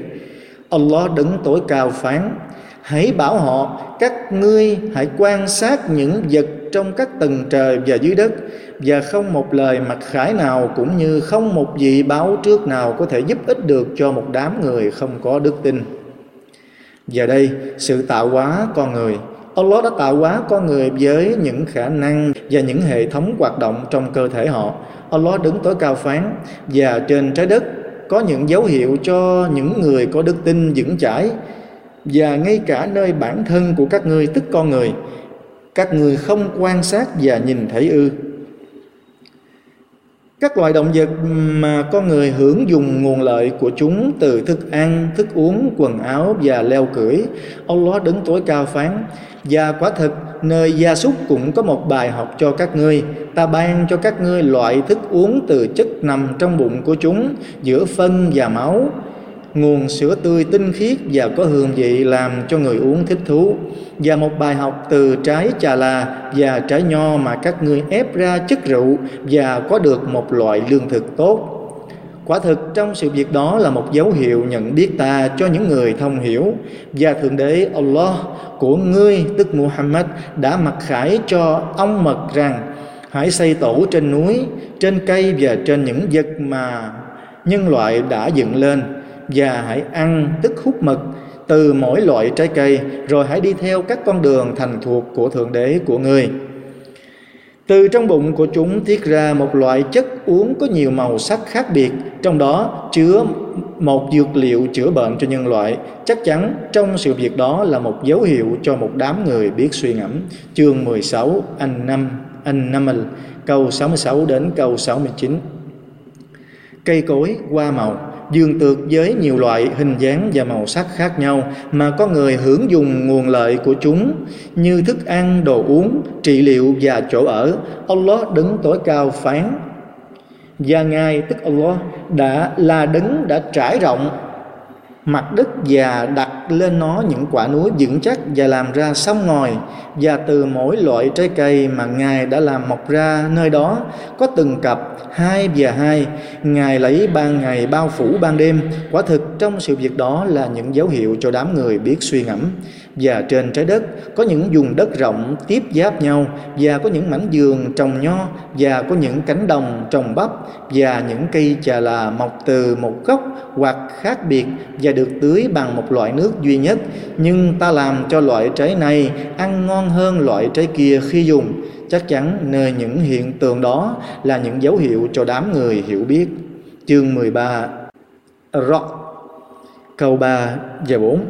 Allah đấng tối cao phán, Hãy bảo họ, các ngươi hãy quan sát những vật trong các tầng trời và dưới đất, và không một lời mặc khải nào cũng như không một vị báo trước nào có thể giúp ích được cho một đám người không có đức tin. Giờ đây, sự tạo hóa con người Allah đã tạo hóa con người với những khả năng và những hệ thống hoạt động trong cơ thể họ. Allah đứng tối cao phán và trên trái đất có những dấu hiệu cho những người có đức tin vững chãi và ngay cả nơi bản thân của các ngươi tức con người các ngươi không quan sát và nhìn thấy ư các loài động vật mà con người hưởng dùng nguồn lợi của chúng từ thức ăn, thức uống, quần áo và leo cưỡi, Allah đứng tối cao phán, và quả thật, nơi gia súc cũng có một bài học cho các ngươi, ta ban cho các ngươi loại thức uống từ chất nằm trong bụng của chúng, giữa phân và máu, nguồn sữa tươi tinh khiết và có hương vị làm cho người uống thích thú. Và một bài học từ trái trà là và trái nho mà các ngươi ép ra chất rượu và có được một loại lương thực tốt. Quả thực trong sự việc đó là một dấu hiệu nhận biết ta cho những người thông hiểu. Và thượng đế Allah của ngươi, tức Muhammad, đã mặc khải cho ông mật rằng, hãy xây tổ trên núi, trên cây và trên những vật mà nhân loại đã dựng lên và hãy ăn tức hút mật từ mỗi loại trái cây, rồi hãy đi theo các con đường thành thuộc của thượng đế của người từ trong bụng của chúng tiết ra một loại chất uống có nhiều màu sắc khác biệt, trong đó chứa một dược liệu chữa bệnh cho nhân loại. Chắc chắn trong sự việc đó là một dấu hiệu cho một đám người biết suy ngẫm. Chương 16 anh năm anh năm câu 66 đến câu 69 cây cối, hoa màu dương tược với nhiều loại hình dáng và màu sắc khác nhau mà có người hưởng dùng nguồn lợi của chúng như thức ăn, đồ uống, trị liệu và chỗ ở. Allah đứng tối cao phán và Ngài tức Allah đã là đứng đã trải rộng mặt đất và đặt lên nó những quả núi vững chắc và làm ra sông ngòi. Và từ mỗi loại trái cây mà Ngài đã làm mọc ra nơi đó, có từng cặp, hai và hai. Ngài lấy ban ngày bao phủ ban đêm. Quả thực trong sự việc đó là những dấu hiệu cho đám người biết suy ngẫm và trên trái đất có những vùng đất rộng tiếp giáp nhau, và có những mảnh vườn trồng nho, và có những cánh đồng trồng bắp, và những cây chà là mọc từ một gốc hoặc khác biệt và được tưới bằng một loại nước duy nhất. Nhưng ta làm cho loại trái này ăn ngon hơn loại trái kia khi dùng. Chắc chắn nơi những hiện tượng đó là những dấu hiệu cho đám người hiểu biết. Chương 13 Rock câu 3 và 4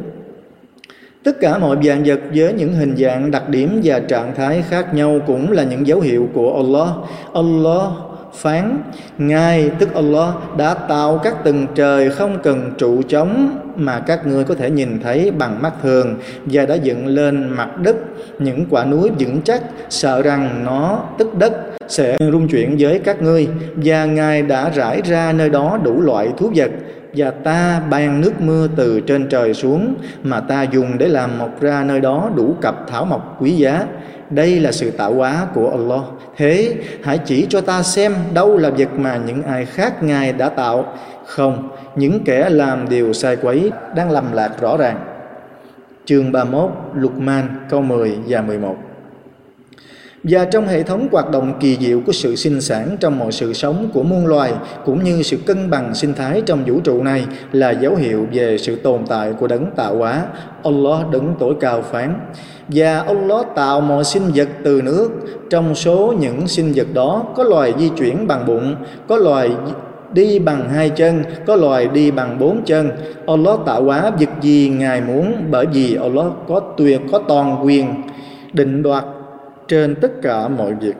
Tất cả mọi dạng vật với những hình dạng, đặc điểm và trạng thái khác nhau cũng là những dấu hiệu của Allah. Allah phán Ngài tức Allah đã tạo các tầng trời không cần trụ chống mà các ngươi có thể nhìn thấy bằng mắt thường và đã dựng lên mặt đất những quả núi vững chắc sợ rằng nó tức đất sẽ rung chuyển với các ngươi và Ngài đã rải ra nơi đó đủ loại thú vật và ta ban nước mưa từ trên trời xuống mà ta dùng để làm mọc ra nơi đó đủ cặp thảo mộc quý giá. Đây là sự tạo hóa của Allah. Thế, hãy chỉ cho ta xem đâu là vật mà những ai khác ngài đã tạo. Không, những kẻ làm điều sai quấy đang lầm lạc rõ ràng. Chương 31 Lukman câu 10 và 11 và trong hệ thống hoạt động kỳ diệu của sự sinh sản trong mọi sự sống của muôn loài, cũng như sự cân bằng sinh thái trong vũ trụ này, là dấu hiệu về sự tồn tại của đấng tạo hóa. Allah đấng tối cao phán. Và Allah tạo mọi sinh vật từ nước. Trong số những sinh vật đó, có loài di chuyển bằng bụng, có loài đi bằng hai chân, có loài đi bằng bốn chân. Allah tạo hóa việc gì ngài muốn bởi vì Allah có tuyệt, có toàn quyền định đoạt trên tất cả mọi việc.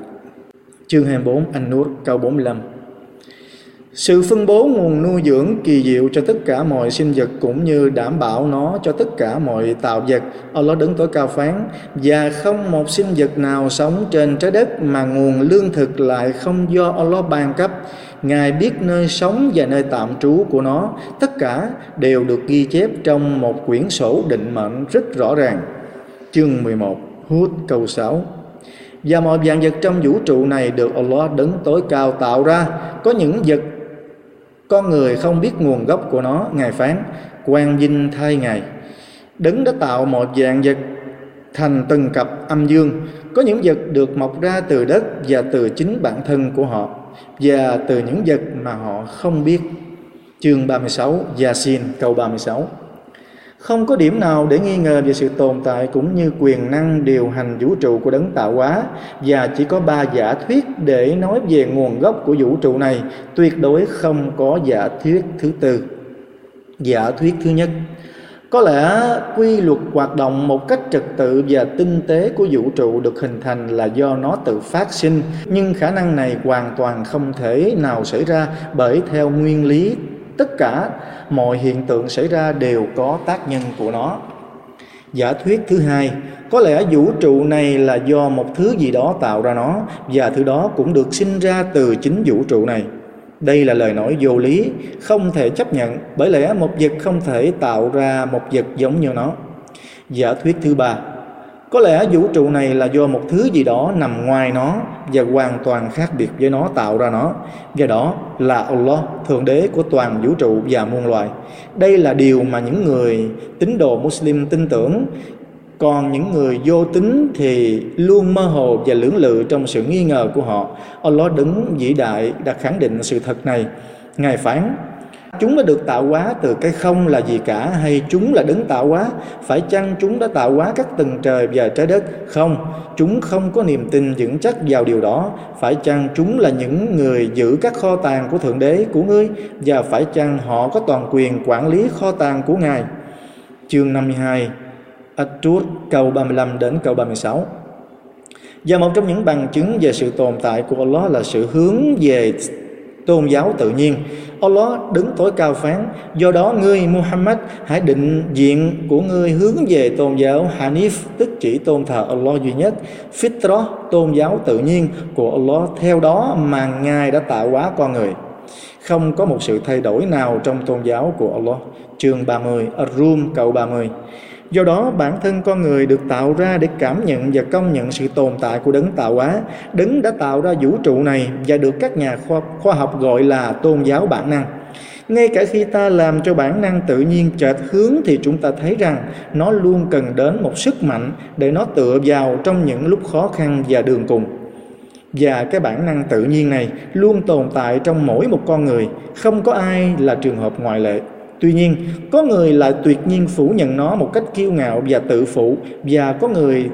Chương 24 Anh Nuốt câu 45 sự phân bố nguồn nuôi dưỡng kỳ diệu cho tất cả mọi sinh vật cũng như đảm bảo nó cho tất cả mọi tạo vật. Allah đứng tối cao phán và không một sinh vật nào sống trên trái đất mà nguồn lương thực lại không do Allah ban cấp. Ngài biết nơi sống và nơi tạm trú của nó, tất cả đều được ghi chép trong một quyển sổ định mệnh rất rõ ràng. Chương 11 Hút câu 6 và mọi dạng vật trong vũ trụ này được Allah đứng tối cao tạo ra. Có những vật, con người không biết nguồn gốc của nó, ngài phán quan vinh thay ngài. Đứng đã tạo mọi dạng vật thành từng cặp âm dương. Có những vật được mọc ra từ đất và từ chính bản thân của họ, và từ những vật mà họ không biết. Chương 36 Yasin, câu 36 không có điểm nào để nghi ngờ về sự tồn tại cũng như quyền năng điều hành vũ trụ của đấng tạo hóa. Và chỉ có ba giả thuyết để nói về nguồn gốc của vũ trụ này, tuyệt đối không có giả thuyết thứ tư. Giả thuyết thứ nhất, có lẽ quy luật hoạt động một cách trật tự và tinh tế của vũ trụ được hình thành là do nó tự phát sinh, nhưng khả năng này hoàn toàn không thể nào xảy ra bởi theo nguyên lý tất cả mọi hiện tượng xảy ra đều có tác nhân của nó. Giả thuyết thứ hai, có lẽ vũ trụ này là do một thứ gì đó tạo ra nó, và thứ đó cũng được sinh ra từ chính vũ trụ này. Đây là lời nói vô lý, không thể chấp nhận, bởi lẽ một vật không thể tạo ra một vật giống như nó. Giả thuyết thứ ba có lẽ vũ trụ này là do một thứ gì đó nằm ngoài nó và hoàn toàn khác biệt với nó tạo ra nó. và đó là Allah, Thượng Đế của toàn vũ trụ và muôn loài. Đây là điều mà những người tín đồ Muslim tin tưởng. Còn những người vô tín thì luôn mơ hồ và lưỡng lự trong sự nghi ngờ của họ. Allah đứng vĩ đại đã khẳng định sự thật này. Ngài phán, chúng đã được tạo hóa từ cái không là gì cả, hay chúng là đấng tạo hóa? Phải chăng chúng đã tạo hóa các tầng trời và trái đất? Không, chúng không có niềm tin vững chắc vào điều đó. Phải chăng chúng là những người giữ các kho tàng của thượng đế của ngươi? Và phải chăng họ có toàn quyền quản lý kho tàng của ngài? Chương 52 At-Tur câu 35 đến câu 36 và một trong những bằng chứng về sự tồn tại của Allah là sự hướng về tôn giáo tự nhiên. Allah đứng tối cao phán, do đó ngươi Muhammad hãy định diện của ngươi hướng về tôn giáo Hanif, tức chỉ tôn thờ Allah duy nhất, Fitra, tôn giáo tự nhiên của Allah, theo đó mà Ngài đã tạo hóa con người. Không có một sự thay đổi nào trong tôn giáo của Allah. Chương 30, Ar-Rum câu 30. Do đó bản thân con người được tạo ra để cảm nhận và công nhận sự tồn tại của đấng tạo hóa. Đấng đã tạo ra vũ trụ này và được các nhà khoa, khoa học gọi là tôn giáo bản năng. Ngay cả khi ta làm cho bản năng tự nhiên chợt hướng thì chúng ta thấy rằng nó luôn cần đến một sức mạnh để nó tựa vào trong những lúc khó khăn và đường cùng. Và cái bản năng tự nhiên này luôn tồn tại trong mỗi một con người, không có ai là trường hợp ngoại lệ. Tuy nhiên, có người lại tuyệt nhiên phủ nhận nó một cách kiêu ngạo và tự phụ và có người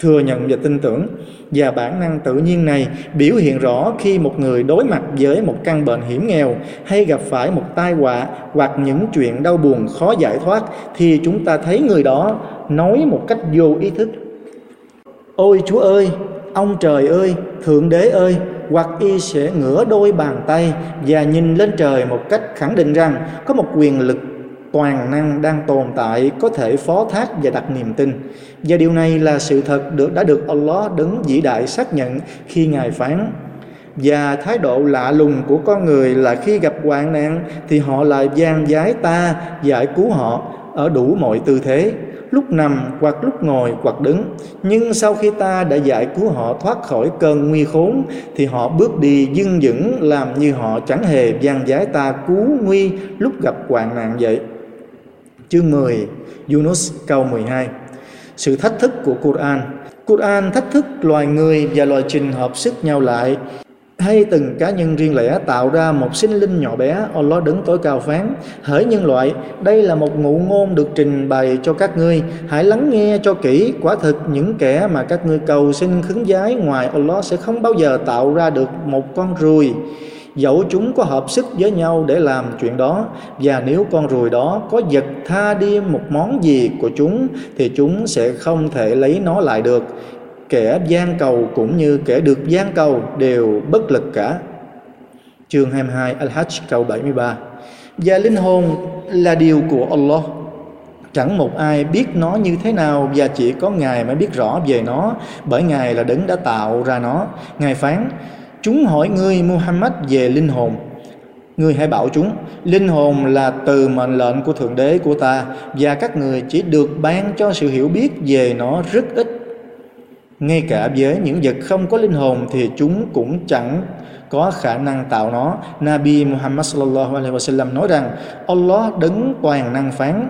thừa nhận và tin tưởng. Và bản năng tự nhiên này biểu hiện rõ khi một người đối mặt với một căn bệnh hiểm nghèo hay gặp phải một tai họa hoặc những chuyện đau buồn khó giải thoát thì chúng ta thấy người đó nói một cách vô ý thức. Ôi Chúa ơi, ông trời ơi, Thượng Đế ơi, hoặc y sẽ ngửa đôi bàn tay và nhìn lên trời một cách khẳng định rằng có một quyền lực toàn năng đang tồn tại có thể phó thác và đặt niềm tin. Và điều này là sự thật được đã được Allah đứng vĩ đại xác nhận khi ngài phán. Và thái độ lạ lùng của con người là khi gặp hoạn nạn thì họ lại gian giái ta, giải cứu họ ở đủ mọi tư thế lúc nằm hoặc lúc ngồi hoặc đứng. Nhưng sau khi ta đã giải cứu họ thoát khỏi cơn nguy khốn, thì họ bước đi dưng dững làm như họ chẳng hề gian giái ta cứu nguy lúc gặp hoạn nạn vậy. Chương 10 Yunus câu 12 sự thách thức của Quran. Quran thách thức loài người và loài trình hợp sức nhau lại hay từng cá nhân riêng lẻ tạo ra một sinh linh nhỏ bé Allah đứng tối cao phán, hỡi nhân loại, đây là một ngụ ngôn được trình bày cho các ngươi. Hãy lắng nghe cho kỹ, quả thực những kẻ mà các ngươi cầu xin khứng giái ngoài Allah sẽ không bao giờ tạo ra được một con ruồi. Dẫu chúng có hợp sức với nhau để làm chuyện đó, và nếu con ruồi đó có giật tha đi một món gì của chúng, thì chúng sẽ không thể lấy nó lại được kẻ gian cầu cũng như kẻ được gian cầu đều bất lực cả. Chương 22 Al-Hajj câu 73 Và linh hồn là điều của Allah Chẳng một ai biết nó như thế nào và chỉ có Ngài mới biết rõ về nó bởi Ngài là đấng đã tạo ra nó. Ngài phán, chúng hỏi ngươi Muhammad về linh hồn. Ngươi hãy bảo chúng, linh hồn là từ mệnh lệnh của Thượng Đế của ta và các người chỉ được ban cho sự hiểu biết về nó rất ít ngay cả với những vật không có linh hồn thì chúng cũng chẳng có khả năng tạo nó. Nabi Muhammad sallallahu alaihi wasallam nói rằng Allah đấng toàn năng phán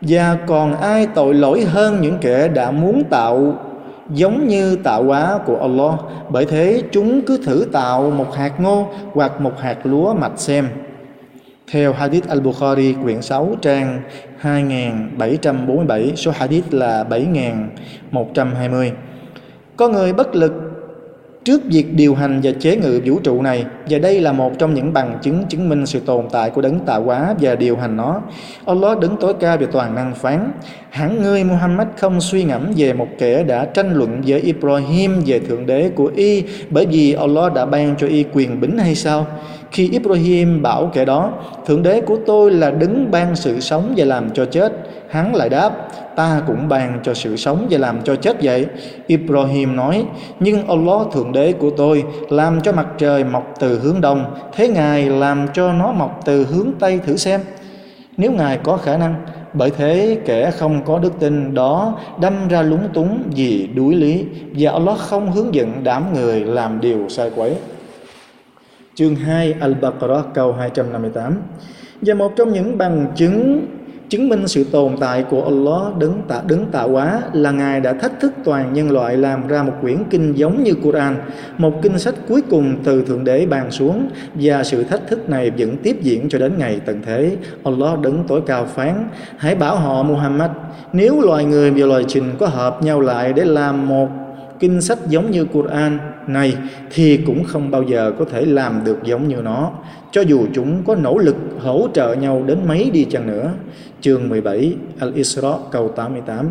và còn ai tội lỗi hơn những kẻ đã muốn tạo giống như tạo hóa của Allah. Bởi thế chúng cứ thử tạo một hạt ngô hoặc một hạt lúa mạch xem. Theo Hadith Al-Bukhari quyển 6 trang 2747, số hadith là 7120 có người bất lực trước việc điều hành và chế ngự vũ trụ này và đây là một trong những bằng chứng chứng minh sự tồn tại của đấng tạo hóa và điều hành nó. Allah đứng tối cao về toàn năng phán hẳn ngươi Muhammad không suy ngẫm về một kẻ đã tranh luận với Ibrahim về thượng đế của y bởi vì Allah đã ban cho y quyền bính hay sao? Khi Ibrahim bảo kẻ đó, Thượng đế của tôi là đứng ban sự sống và làm cho chết. Hắn lại đáp, ta cũng ban cho sự sống và làm cho chết vậy. Ibrahim nói, nhưng Allah Thượng đế của tôi làm cho mặt trời mọc từ hướng đông, thế Ngài làm cho nó mọc từ hướng tây thử xem. Nếu Ngài có khả năng, bởi thế kẻ không có đức tin đó đâm ra lúng túng vì đuối lý và Allah không hướng dẫn đám người làm điều sai quấy. Chương 2 Al-Baqarah câu 258 Và một trong những bằng chứng chứng minh sự tồn tại của Allah đứng tạ đứng tạo hóa là Ngài đã thách thức toàn nhân loại làm ra một quyển kinh giống như Quran, một kinh sách cuối cùng từ Thượng Đế ban xuống và sự thách thức này vẫn tiếp diễn cho đến ngày tận thế. Allah đứng tối cao phán, hãy bảo họ Muhammad, nếu loài người và loài trình có hợp nhau lại để làm một kinh sách giống như Quran này thì cũng không bao giờ có thể làm được giống như nó. Cho dù chúng có nỗ lực hỗ trợ nhau đến mấy đi chăng nữa. Chương 17 Al-Isra, câu 88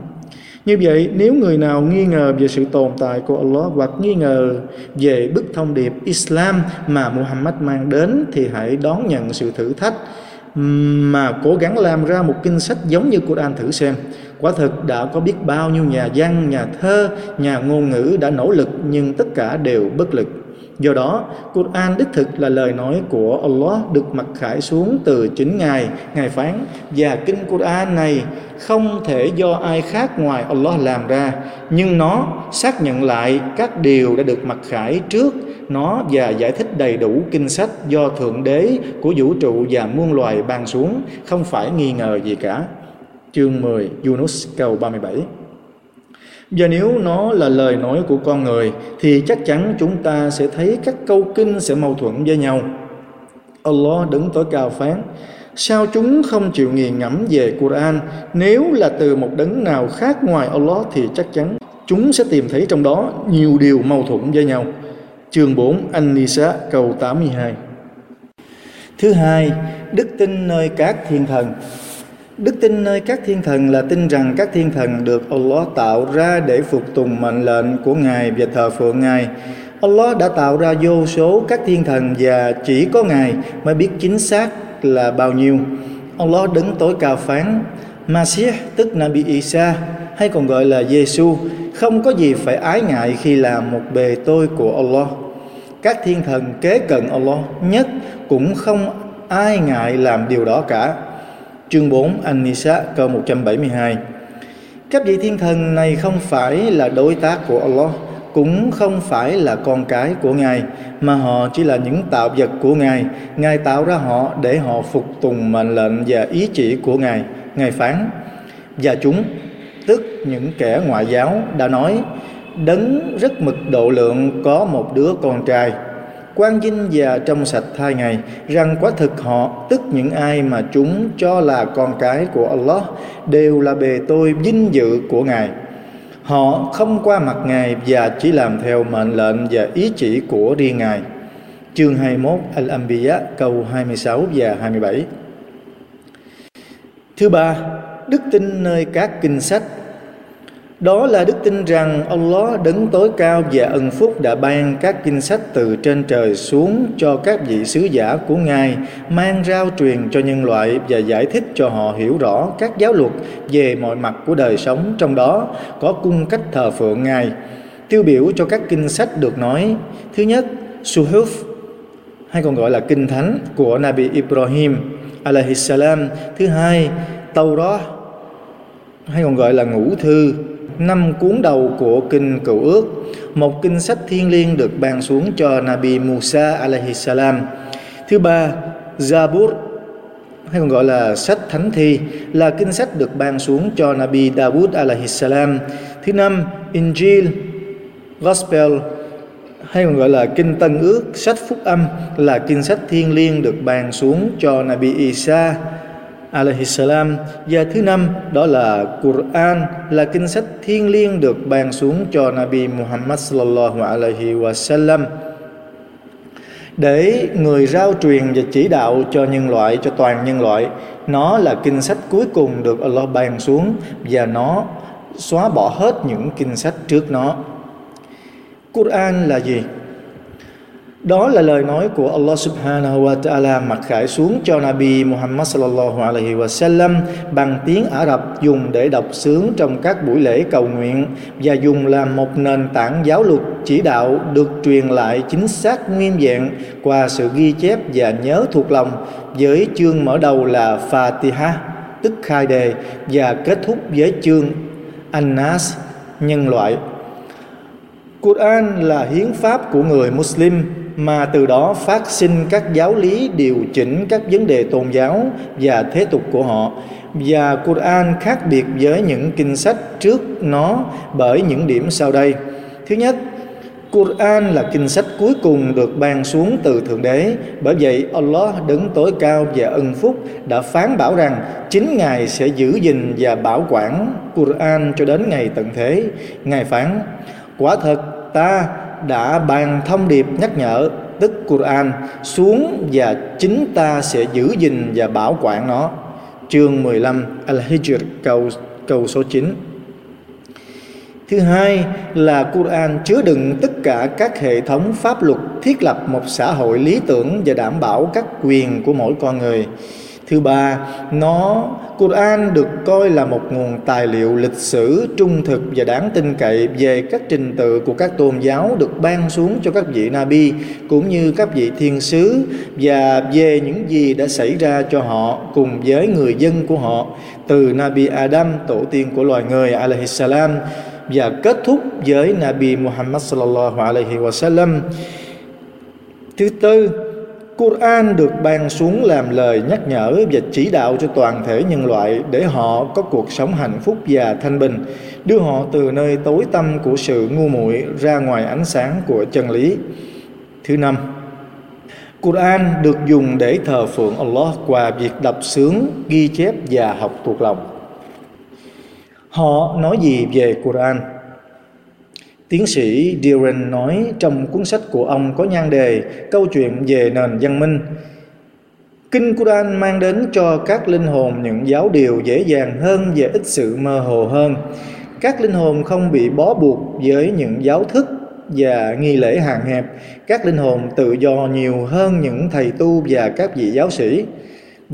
như vậy, nếu người nào nghi ngờ về sự tồn tại của Allah hoặc nghi ngờ về bức thông điệp Islam mà Muhammad mang đến thì hãy đón nhận sự thử thách mà cố gắng làm ra một kinh sách giống như Quran thử xem. Quả thực đã có biết bao nhiêu nhà văn, nhà thơ, nhà ngôn ngữ đã nỗ lực nhưng tất cả đều bất lực. Do đó, Quran đích thực là lời nói của Allah được mặc khải xuống từ chính Ngài, Ngài phán và kinh Quran này không thể do ai khác ngoài Allah làm ra, nhưng nó xác nhận lại các điều đã được mặc khải trước nó và giải thích đầy đủ kinh sách do Thượng Đế của vũ trụ và muôn loài ban xuống, không phải nghi ngờ gì cả. Chương 10 Yunus câu 37 Và nếu nó là lời nói của con người thì chắc chắn chúng ta sẽ thấy các câu kinh sẽ mâu thuẫn với nhau. Allah đứng tối cao phán Sao chúng không chịu nghiền ngẫm về Quran? Nếu là từ một đấng nào khác ngoài Allah Thì chắc chắn chúng sẽ tìm thấy trong đó Nhiều điều mâu thuẫn với nhau. Chương 4 An-Nisa câu 82 Thứ hai, đức tin nơi các thiên thần. Đức tin nơi các thiên thần là tin rằng các thiên thần được Allah tạo ra để phục tùng mệnh lệnh của Ngài và thờ phượng Ngài. Allah đã tạo ra vô số các thiên thần và chỉ có Ngài mới biết chính xác là bao nhiêu. Allah đứng tối cao phán, Masih tức Nabi Isa hay còn gọi là Giêsu không có gì phải ái ngại khi làm một bề tôi của Allah. Các thiên thần kế cận Allah nhất cũng không ai ngại làm điều đó cả. Chương 4 An-Nisa câu 172 Các vị thiên thần này không phải là đối tác của Allah, cũng không phải là con cái của Ngài, mà họ chỉ là những tạo vật của Ngài. Ngài tạo ra họ để họ phục tùng mệnh lệnh và ý chỉ của Ngài. Ngài phán, và chúng, tức những kẻ ngoại giáo, đã nói, đấng rất mực độ lượng có một đứa con trai quan dinh và trong sạch thai ngày rằng quả thực họ tức những ai mà chúng cho là con cái của Allah đều là bề tôi vinh dự của Ngài. Họ không qua mặt Ngài và chỉ làm theo mệnh lệnh và ý chỉ của riêng Ngài. Chương 21 Al-Anbiya câu 26 và 27 Thứ ba, đức tin nơi các kinh sách đó là đức tin rằng Allah đấng tối cao và ân phúc đã ban các kinh sách từ trên trời xuống cho các vị sứ giả của Ngài mang rao truyền cho nhân loại và giải thích cho họ hiểu rõ các giáo luật về mọi mặt của đời sống trong đó có cung cách thờ phượng Ngài. Tiêu biểu cho các kinh sách được nói Thứ nhất, Suhuf hay còn gọi là kinh thánh của Nabi Ibrahim alaihi salam. Thứ hai, Taurat hay còn gọi là ngũ thư năm cuốn đầu của kinh cựu ước, một kinh sách thiên liêng được ban xuống cho Nabi Musa alaihi salam. Thứ ba, Zabur, hay còn gọi là sách thánh thi, là kinh sách được ban xuống cho Nabi Dawud alaihi salam. Thứ năm, Injil, Gospel, hay còn gọi là kinh Tân ước, sách phúc âm, là kinh sách thiên liêng được ban xuống cho Nabi Isa alaihi salam. Và thứ năm, đó là Quran, là kinh sách thiêng liêng được ban xuống cho Nabi Muhammad sallallahu alaihi wasallam. Để người rao truyền và chỉ đạo cho nhân loại, cho toàn nhân loại, nó là kinh sách cuối cùng được Allah ban xuống và nó xóa bỏ hết những kinh sách trước nó. Quran là gì? Đó là lời nói của Allah subhanahu wa ta'ala mặc khải xuống cho Nabi Muhammad sallallahu alaihi wa sallam bằng tiếng Ả Rập dùng để đọc sướng trong các buổi lễ cầu nguyện và dùng làm một nền tảng giáo luật chỉ đạo được truyền lại chính xác nguyên vẹn qua sự ghi chép và nhớ thuộc lòng với chương mở đầu là Fatiha, tức khai đề, và kết thúc với chương Anas nhân loại. Quran là hiến pháp của người Muslim mà từ đó phát sinh các giáo lý điều chỉnh các vấn đề tôn giáo và thế tục của họ và Quran khác biệt với những kinh sách trước nó bởi những điểm sau đây. Thứ nhất, Quran là kinh sách cuối cùng được ban xuống từ Thượng Đế. Bởi vậy Allah đấng tối cao và ân phúc đã phán bảo rằng chính Ngài sẽ giữ gìn và bảo quản Quran cho đến ngày tận thế. Ngài phán, quả thật ta đã ban thông điệp nhắc nhở, tức Quran, xuống và chính ta sẽ giữ gìn và bảo quản nó. Chương 15 Al-Hijr, câu câu số 9 Thứ hai là Quran chứa đựng tất cả các hệ thống pháp luật thiết lập một xã hội lý tưởng và đảm bảo các quyền của mỗi con người. Thứ ba, nó Quran được coi là một nguồn tài liệu lịch sử trung thực và đáng tin cậy về các trình tự của các tôn giáo được ban xuống cho các vị Nabi cũng như các vị thiên sứ và về những gì đã xảy ra cho họ cùng với người dân của họ từ Nabi Adam tổ tiên của loài người alaihi salam và kết thúc với Nabi Muhammad sallallahu alaihi wasallam. Thứ tư, Quran được ban xuống làm lời nhắc nhở và chỉ đạo cho toàn thể nhân loại để họ có cuộc sống hạnh phúc và thanh bình, đưa họ từ nơi tối tăm của sự ngu muội ra ngoài ánh sáng của chân lý. Thứ năm, Quran được dùng để thờ phượng Allah qua việc đọc sướng, ghi chép và học thuộc lòng. Họ nói gì về Quran? Tiến sĩ Duran nói trong cuốn sách của ông có nhan đề Câu chuyện về nền văn minh. Kinh Quran mang đến cho các linh hồn những giáo điều dễ dàng hơn và ít sự mơ hồ hơn. Các linh hồn không bị bó buộc với những giáo thức và nghi lễ hạn hẹp. Các linh hồn tự do nhiều hơn những thầy tu và các vị giáo sĩ.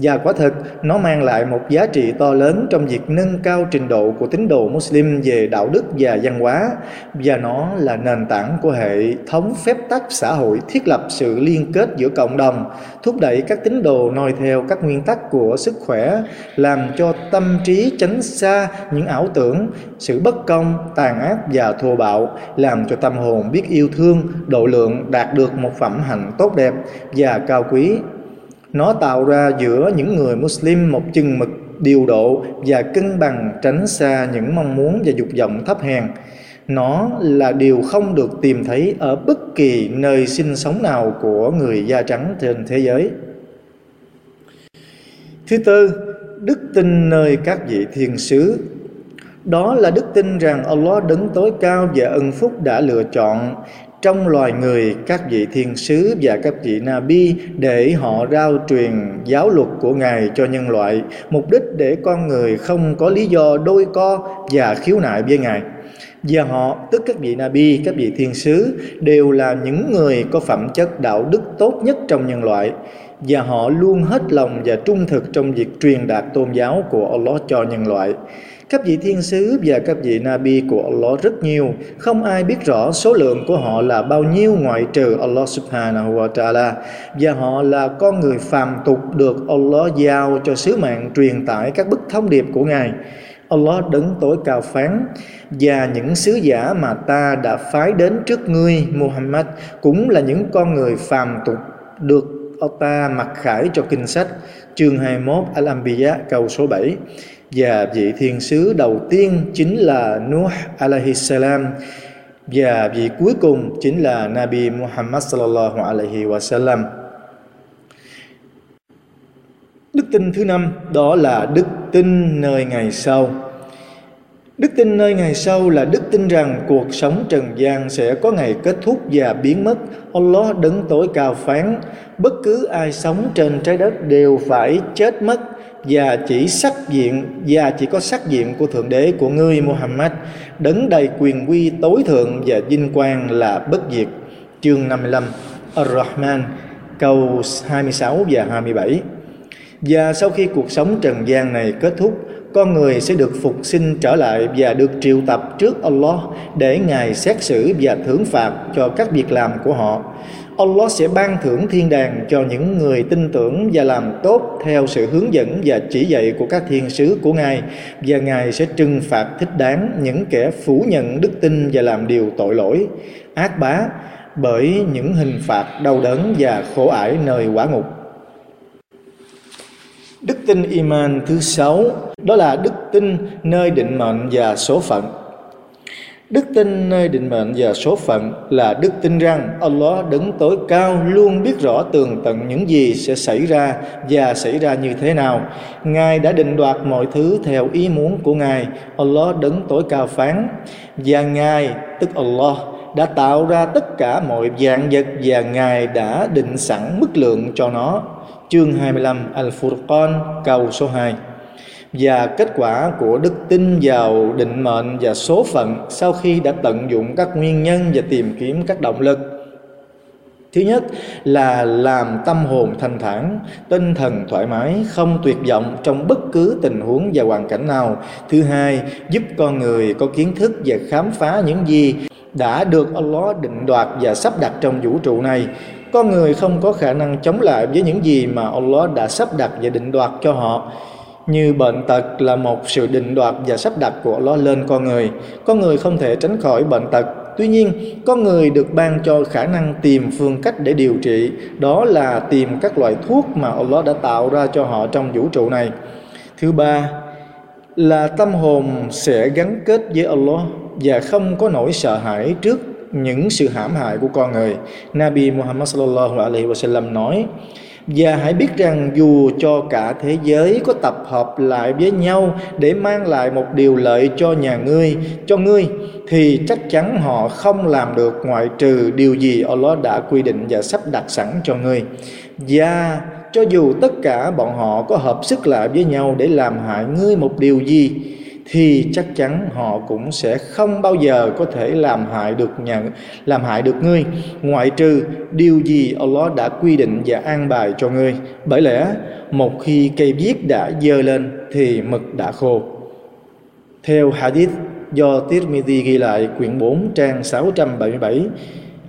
Và quả thực, nó mang lại một giá trị to lớn trong việc nâng cao trình độ của tín đồ Muslim về đạo đức và văn hóa, và nó là nền tảng của hệ thống phép tắc xã hội thiết lập sự liên kết giữa cộng đồng, thúc đẩy các tín đồ noi theo các nguyên tắc của sức khỏe, làm cho tâm trí tránh xa những ảo tưởng, sự bất công, tàn ác và thô bạo, làm cho tâm hồn biết yêu thương, độ lượng đạt được một phẩm hạnh tốt đẹp và cao quý nó tạo ra giữa những người Muslim một chừng mực điều độ và cân bằng tránh xa những mong muốn và dục vọng thấp hèn. Nó là điều không được tìm thấy ở bất kỳ nơi sinh sống nào của người da trắng trên thế giới. Thứ tư, đức tin nơi các vị thiên sứ. Đó là đức tin rằng Allah đấng tối cao và ân phúc đã lựa chọn trong loài người các vị thiên sứ và các vị Nabi để họ rao truyền giáo luật của Ngài cho nhân loại, mục đích để con người không có lý do đôi co và khiếu nại với Ngài. Và họ, tức các vị Nabi, các vị thiên sứ, đều là những người có phẩm chất đạo đức tốt nhất trong nhân loại và họ luôn hết lòng và trung thực trong việc truyền đạt tôn giáo của Allah cho nhân loại. Các vị thiên sứ và các vị Nabi của Allah rất nhiều, không ai biết rõ số lượng của họ là bao nhiêu ngoại trừ Allah subhanahu wa ta'ala. Và họ là con người phàm tục được Allah giao cho sứ mạng truyền tải các bức thông điệp của Ngài. Allah đấng tối cao phán và những sứ giả mà ta đã phái đến trước ngươi Muhammad cũng là những con người phàm tục được ta mặc khải cho kinh sách, chương 21 Al-Anbiya, câu số 7 và vị thiên sứ đầu tiên chính là Nuh alaihi salam và vị cuối cùng chính là Nabi Muhammad sallallahu alaihi wasallam. Đức tin thứ năm, đó là đức tin nơi ngày sau. Đức tin nơi ngày sau là đức tin rằng cuộc sống trần gian sẽ có ngày kết thúc và biến mất. Allah đứng tối cao phán, bất cứ ai sống trên trái đất đều phải chết mất và chỉ sắc diện và chỉ có sắc diện của thượng đế của ngươi Muhammad. Đấng đầy quyền quy tối thượng và vinh quang là bất diệt. Chương 55 Ar-Rahman câu 26 và 27 và sau khi cuộc sống trần gian này kết thúc con người sẽ được phục sinh trở lại và được triệu tập trước Allah để Ngài xét xử và thưởng phạt cho các việc làm của họ. Allah sẽ ban thưởng thiên đàng cho những người tin tưởng và làm tốt theo sự hướng dẫn và chỉ dạy của các thiên sứ của Ngài và Ngài sẽ trừng phạt thích đáng những kẻ phủ nhận đức tin và làm điều tội lỗi, ác bá bởi những hình phạt đau đớn và khổ ải nơi quả ngục. Đức tin iman thứ sáu, đó là đức tin nơi định mệnh và số phận. Đức tin nơi định mệnh và số phận là đức tin rằng Allah đứng tối cao luôn biết rõ tường tận những gì sẽ xảy ra và xảy ra như thế nào. Ngài đã định đoạt mọi thứ theo ý muốn của Ngài. Allah đứng tối cao phán và Ngài, tức Allah, đã tạo ra tất cả mọi dạng vật và Ngài đã định sẵn mức lượng cho nó. Chương 25 Al-Furqan, câu số 2 và kết quả của đức tin vào định mệnh và số phận sau khi đã tận dụng các nguyên nhân và tìm kiếm các động lực. Thứ nhất là làm tâm hồn thanh thản, tinh thần thoải mái, không tuyệt vọng trong bất cứ tình huống và hoàn cảnh nào. Thứ hai, giúp con người có kiến thức và khám phá những gì đã được Allah định đoạt và sắp đặt trong vũ trụ này con người không có khả năng chống lại với những gì mà Allah đã sắp đặt và định đoạt cho họ như bệnh tật là một sự định đoạt và sắp đặt của Allah lên con người. Con người không thể tránh khỏi bệnh tật. Tuy nhiên, con người được ban cho khả năng tìm phương cách để điều trị, đó là tìm các loại thuốc mà Allah đã tạo ra cho họ trong vũ trụ này. Thứ ba là tâm hồn sẽ gắn kết với Allah và không có nỗi sợ hãi trước những sự hãm hại của con người. Nabi Muhammad sallallahu alaihi wasallam nói: và hãy biết rằng dù cho cả thế giới có tập hợp lại với nhau để mang lại một điều lợi cho nhà ngươi, cho ngươi, thì chắc chắn họ không làm được ngoại trừ điều gì Allah đã quy định và sắp đặt sẵn cho ngươi và cho dù tất cả bọn họ có hợp sức lại với nhau để làm hại ngươi một điều gì thì chắc chắn họ cũng sẽ không bao giờ có thể làm hại được nhà, làm hại được ngươi. Ngoại trừ điều gì Allah đã quy định và an bài cho ngươi. Bởi lẽ, một khi cây viết đã dơ lên thì mực đã khô. Theo hadith do Tirmidhi ghi lại quyển 4 trang 677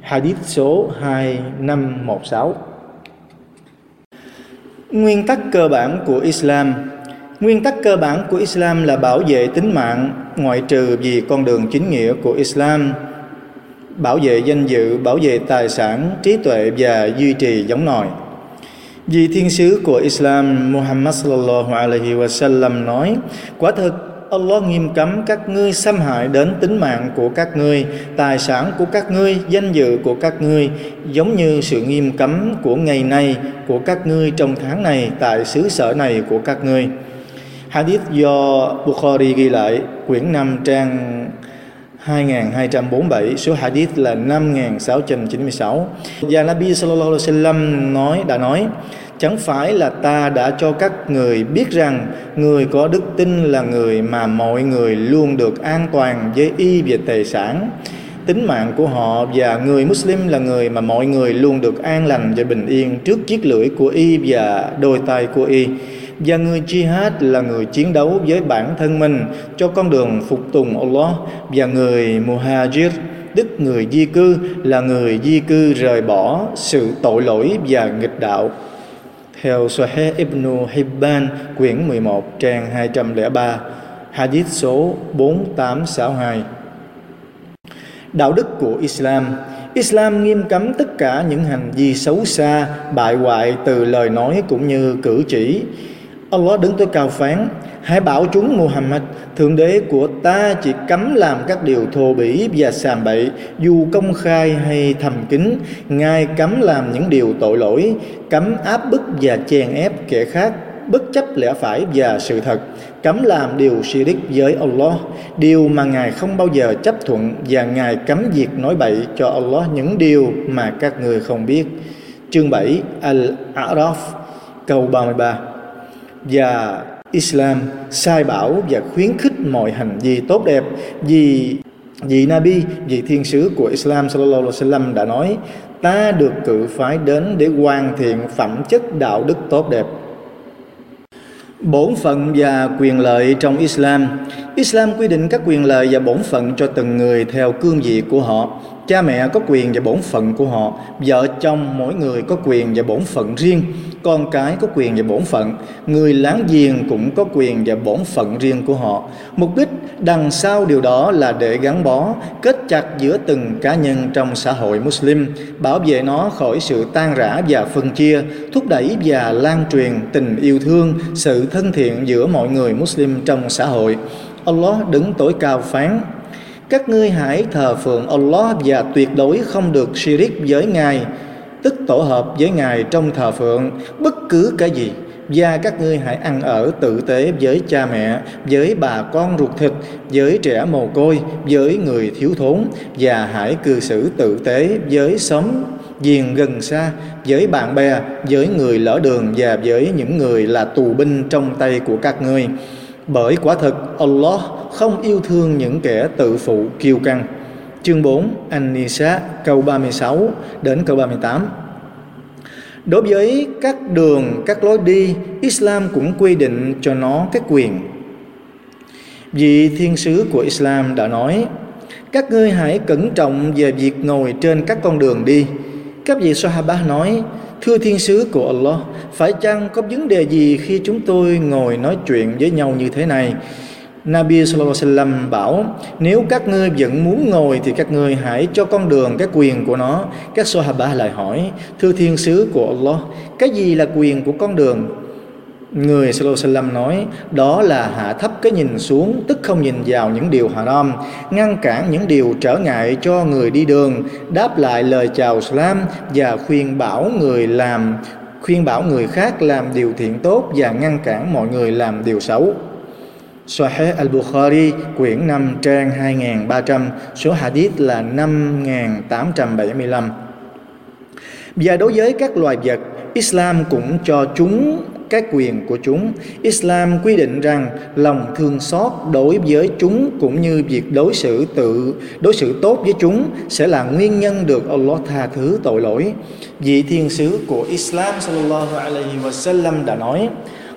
hadith số 2516 Nguyên tắc cơ bản của Islam Nguyên tắc cơ bản của Islam là bảo vệ tính mạng ngoại trừ vì con đường chính nghĩa của Islam bảo vệ danh dự, bảo vệ tài sản, trí tuệ và duy trì giống nòi. Vì thiên sứ của Islam Muhammad sallallahu alaihi wasallam nói: Quả thực Allah nghiêm cấm các ngươi xâm hại đến tính mạng của các ngươi, tài sản của các ngươi, danh dự của các ngươi, giống như sự nghiêm cấm của ngày nay của các ngươi trong tháng này tại xứ sở này của các ngươi. Hadith do Bukhari ghi lại, quyển 5 trang 2247 số hadith là 5696 và Nabi sallallahu alaihi wasallam nói, đã nói, chẳng phải là ta đã cho các người biết rằng người có đức tin là người mà mọi người luôn được an toàn với y về tài sản. Tính mạng của họ và người Muslim là người mà mọi người luôn được an lành và bình yên trước chiếc lưỡi của y và đôi tay của y và người jihad là người chiến đấu với bản thân mình cho con đường phục tùng Allah và người muhajir tức người di cư là người di cư rời bỏ sự tội lỗi và nghịch đạo. Theo Sahih Ibn Hibban quyển 11 trang 203 hadith số 4862 đạo đức của Islam. Islam nghiêm cấm tất cả những hành vi xấu xa, bại hoại từ lời nói cũng như cử chỉ. Allah đứng tôi cao phán, Hãy bảo chúng Muhammad, Thượng đế của ta chỉ cấm làm các điều thô bỉ và sàm bậy, Dù công khai hay thầm kín. Ngài cấm làm những điều tội lỗi, Cấm áp bức và chèn ép kẻ khác, Bất chấp lẽ phải và sự thật. Cấm làm điều shirik với Allah, Điều mà Ngài không bao giờ chấp thuận Và Ngài cấm việc nói bậy cho Allah những điều mà các người không biết. Chương 7 Al-A'raf, câu 33 và Islam sai bảo và khuyến khích mọi hành vi tốt đẹp. Vì vị Nabi, vị thiên sứ của Islam sallallahu alaihi wasallam đã nói ta được cử phái đến để hoàn thiện phẩm chất đạo đức tốt đẹp. Bổn phận và quyền lợi trong Islam. Islam quy định các quyền lợi và bổn phận cho từng người theo cương vị của họ. Cha mẹ có quyền và bổn phận của họ, vợ chồng mỗi người có quyền và bổn phận riêng, con cái có quyền và bổn phận, người láng giềng cũng có quyền và bổn phận riêng của họ. Mục đích đằng sau điều đó là để gắn bó, kết chặt giữa từng cá nhân trong xã hội Muslim, bảo vệ nó khỏi sự tan rã và phân chia, thúc đẩy và lan truyền tình yêu thương, sự thân thiện giữa mọi người Muslim trong xã hội. Allah đứng tối cao phán các ngươi hãy thờ phượng Allah và tuyệt đối không được shirik với Ngài, tức tổ hợp với Ngài trong thờ phượng bất cứ cái gì. Và các ngươi hãy ăn ở tử tế với cha mẹ, với bà con ruột thịt, với trẻ mồ côi, với người thiếu thốn và hãy cư xử tử tế với xóm diền gần xa, với bạn bè, với người lỡ đường và với những người là tù binh trong tay của các ngươi. Bởi quả thực Allah không yêu thương những kẻ tự phụ kiêu căng. Chương 4 An-Nisa câu 36 đến câu 38 Đối với các đường, các lối đi, Islam cũng quy định cho nó cái quyền. vị thiên sứ của Islam đã nói, các ngươi hãy cẩn trọng về việc ngồi trên các con đường đi. Các vị Sahaba nói, Thưa thiên sứ của Allah, phải chăng có vấn đề gì khi chúng tôi ngồi nói chuyện với nhau như thế này? Nabi Sallallahu Alaihi Wasallam bảo nếu các ngươi vẫn muốn ngồi thì các ngươi hãy cho con đường cái quyền của nó. Các Sahaba lại hỏi thưa thiên sứ của Allah cái gì là quyền của con đường? Người Sallallahu nói, đó là hạ thấp cái nhìn xuống, tức không nhìn vào những điều haram, ngăn cản những điều trở ngại cho người đi đường, đáp lại lời chào Islam và khuyên bảo người làm, khuyên bảo người khác làm điều thiện tốt và ngăn cản mọi người làm điều xấu. Sahih al-Bukhari, quyển 5 trang 2300 số hadith là 5875 và đối với các loài vật, Islam cũng cho chúng các quyền của chúng. Islam quy định rằng lòng thương xót đối với chúng cũng như việc đối xử tự, đối xử tốt với chúng sẽ là nguyên nhân được Allah tha thứ tội lỗi. Vị thiên sứ của Islam sallallahu alaihi wasallam đã nói: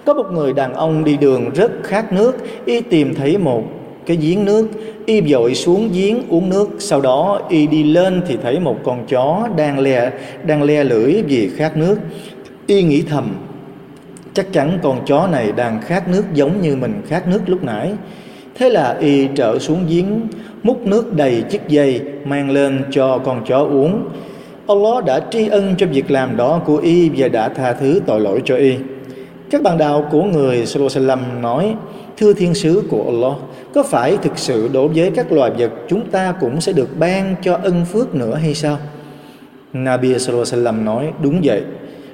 có một người đàn ông đi đường rất khát nước, y tìm thấy một cái giếng nước, y dội xuống giếng uống nước, sau đó y đi lên thì thấy một con chó đang le đang le lưỡi vì khát nước y nghĩ thầm chắc chắn con chó này đang khát nước giống như mình khát nước lúc nãy. Thế là y trở xuống giếng, múc nước đầy chiếc dây mang lên cho con chó uống. Allah đã tri ân cho việc làm đó của y và đã tha thứ tội lỗi cho y. Các bạn đạo của người Sallallahu nói, Thưa thiên sứ của Allah, Có phải thực sự đối với các loài vật Chúng ta cũng sẽ được ban cho ân phước nữa hay sao? Nabi Sallallahu nói, Đúng vậy.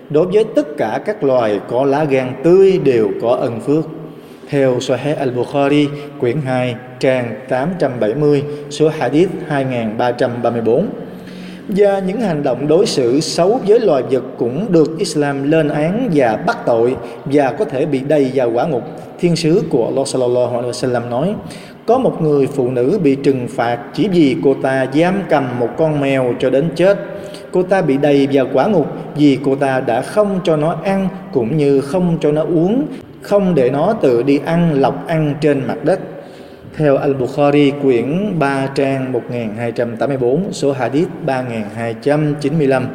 Đối với tất cả các loài có lá gan tươi đều có ân phước theo Sahih al-Bukhari, quyển 2 trang 870 số hadith 2334 và những hành động đối xử xấu với loài vật cũng được Islam lên án và bắt tội và có thể bị đầy vào quả ngục. Thiên sứ của Allah sallallahu alaihi wasallam nói: có một người phụ nữ bị trừng phạt chỉ vì cô ta giam cầm một con mèo cho đến chết. Cô ta bị đầy vào quả ngục vì cô ta đã không cho nó ăn cũng như không cho nó uống, không để nó tự đi ăn lọc ăn trên mặt đất. Theo Al-Bukhari quyển 3 trang 1284 số hadith 3295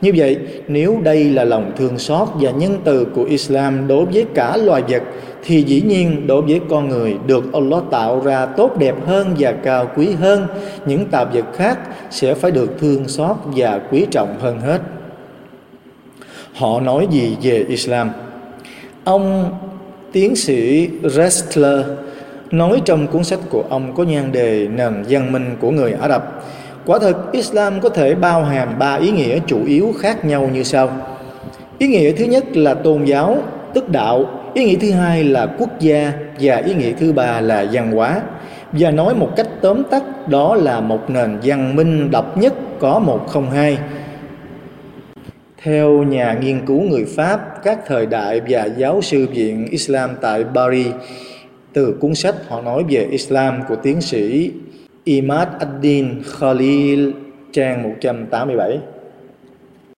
Như vậy nếu đây là lòng thương xót và nhân từ của Islam đối với cả loài vật thì dĩ nhiên đối với con người được Allah tạo ra tốt đẹp hơn và cao quý hơn những tạo vật khác sẽ phải được thương xót và quý trọng hơn hết. Họ nói gì về Islam? Ông tiến sĩ Restler nói trong cuốn sách của ông có nhan đề nền văn minh của người Ả Rập. Quả thực Islam có thể bao hàm ba ý nghĩa chủ yếu khác nhau như sau. Ý nghĩa thứ nhất là tôn giáo, tức đạo, ý nghĩa thứ hai là quốc gia và ý nghĩa thứ ba là văn hóa. Và nói một cách tóm tắt đó là một nền văn minh độc nhất có một không hai. Theo nhà nghiên cứu người Pháp, các thời đại và giáo sư viện Islam tại Paris, từ cuốn sách họ nói về Islam của tiến sĩ Imad ad-Din Khalil trang 187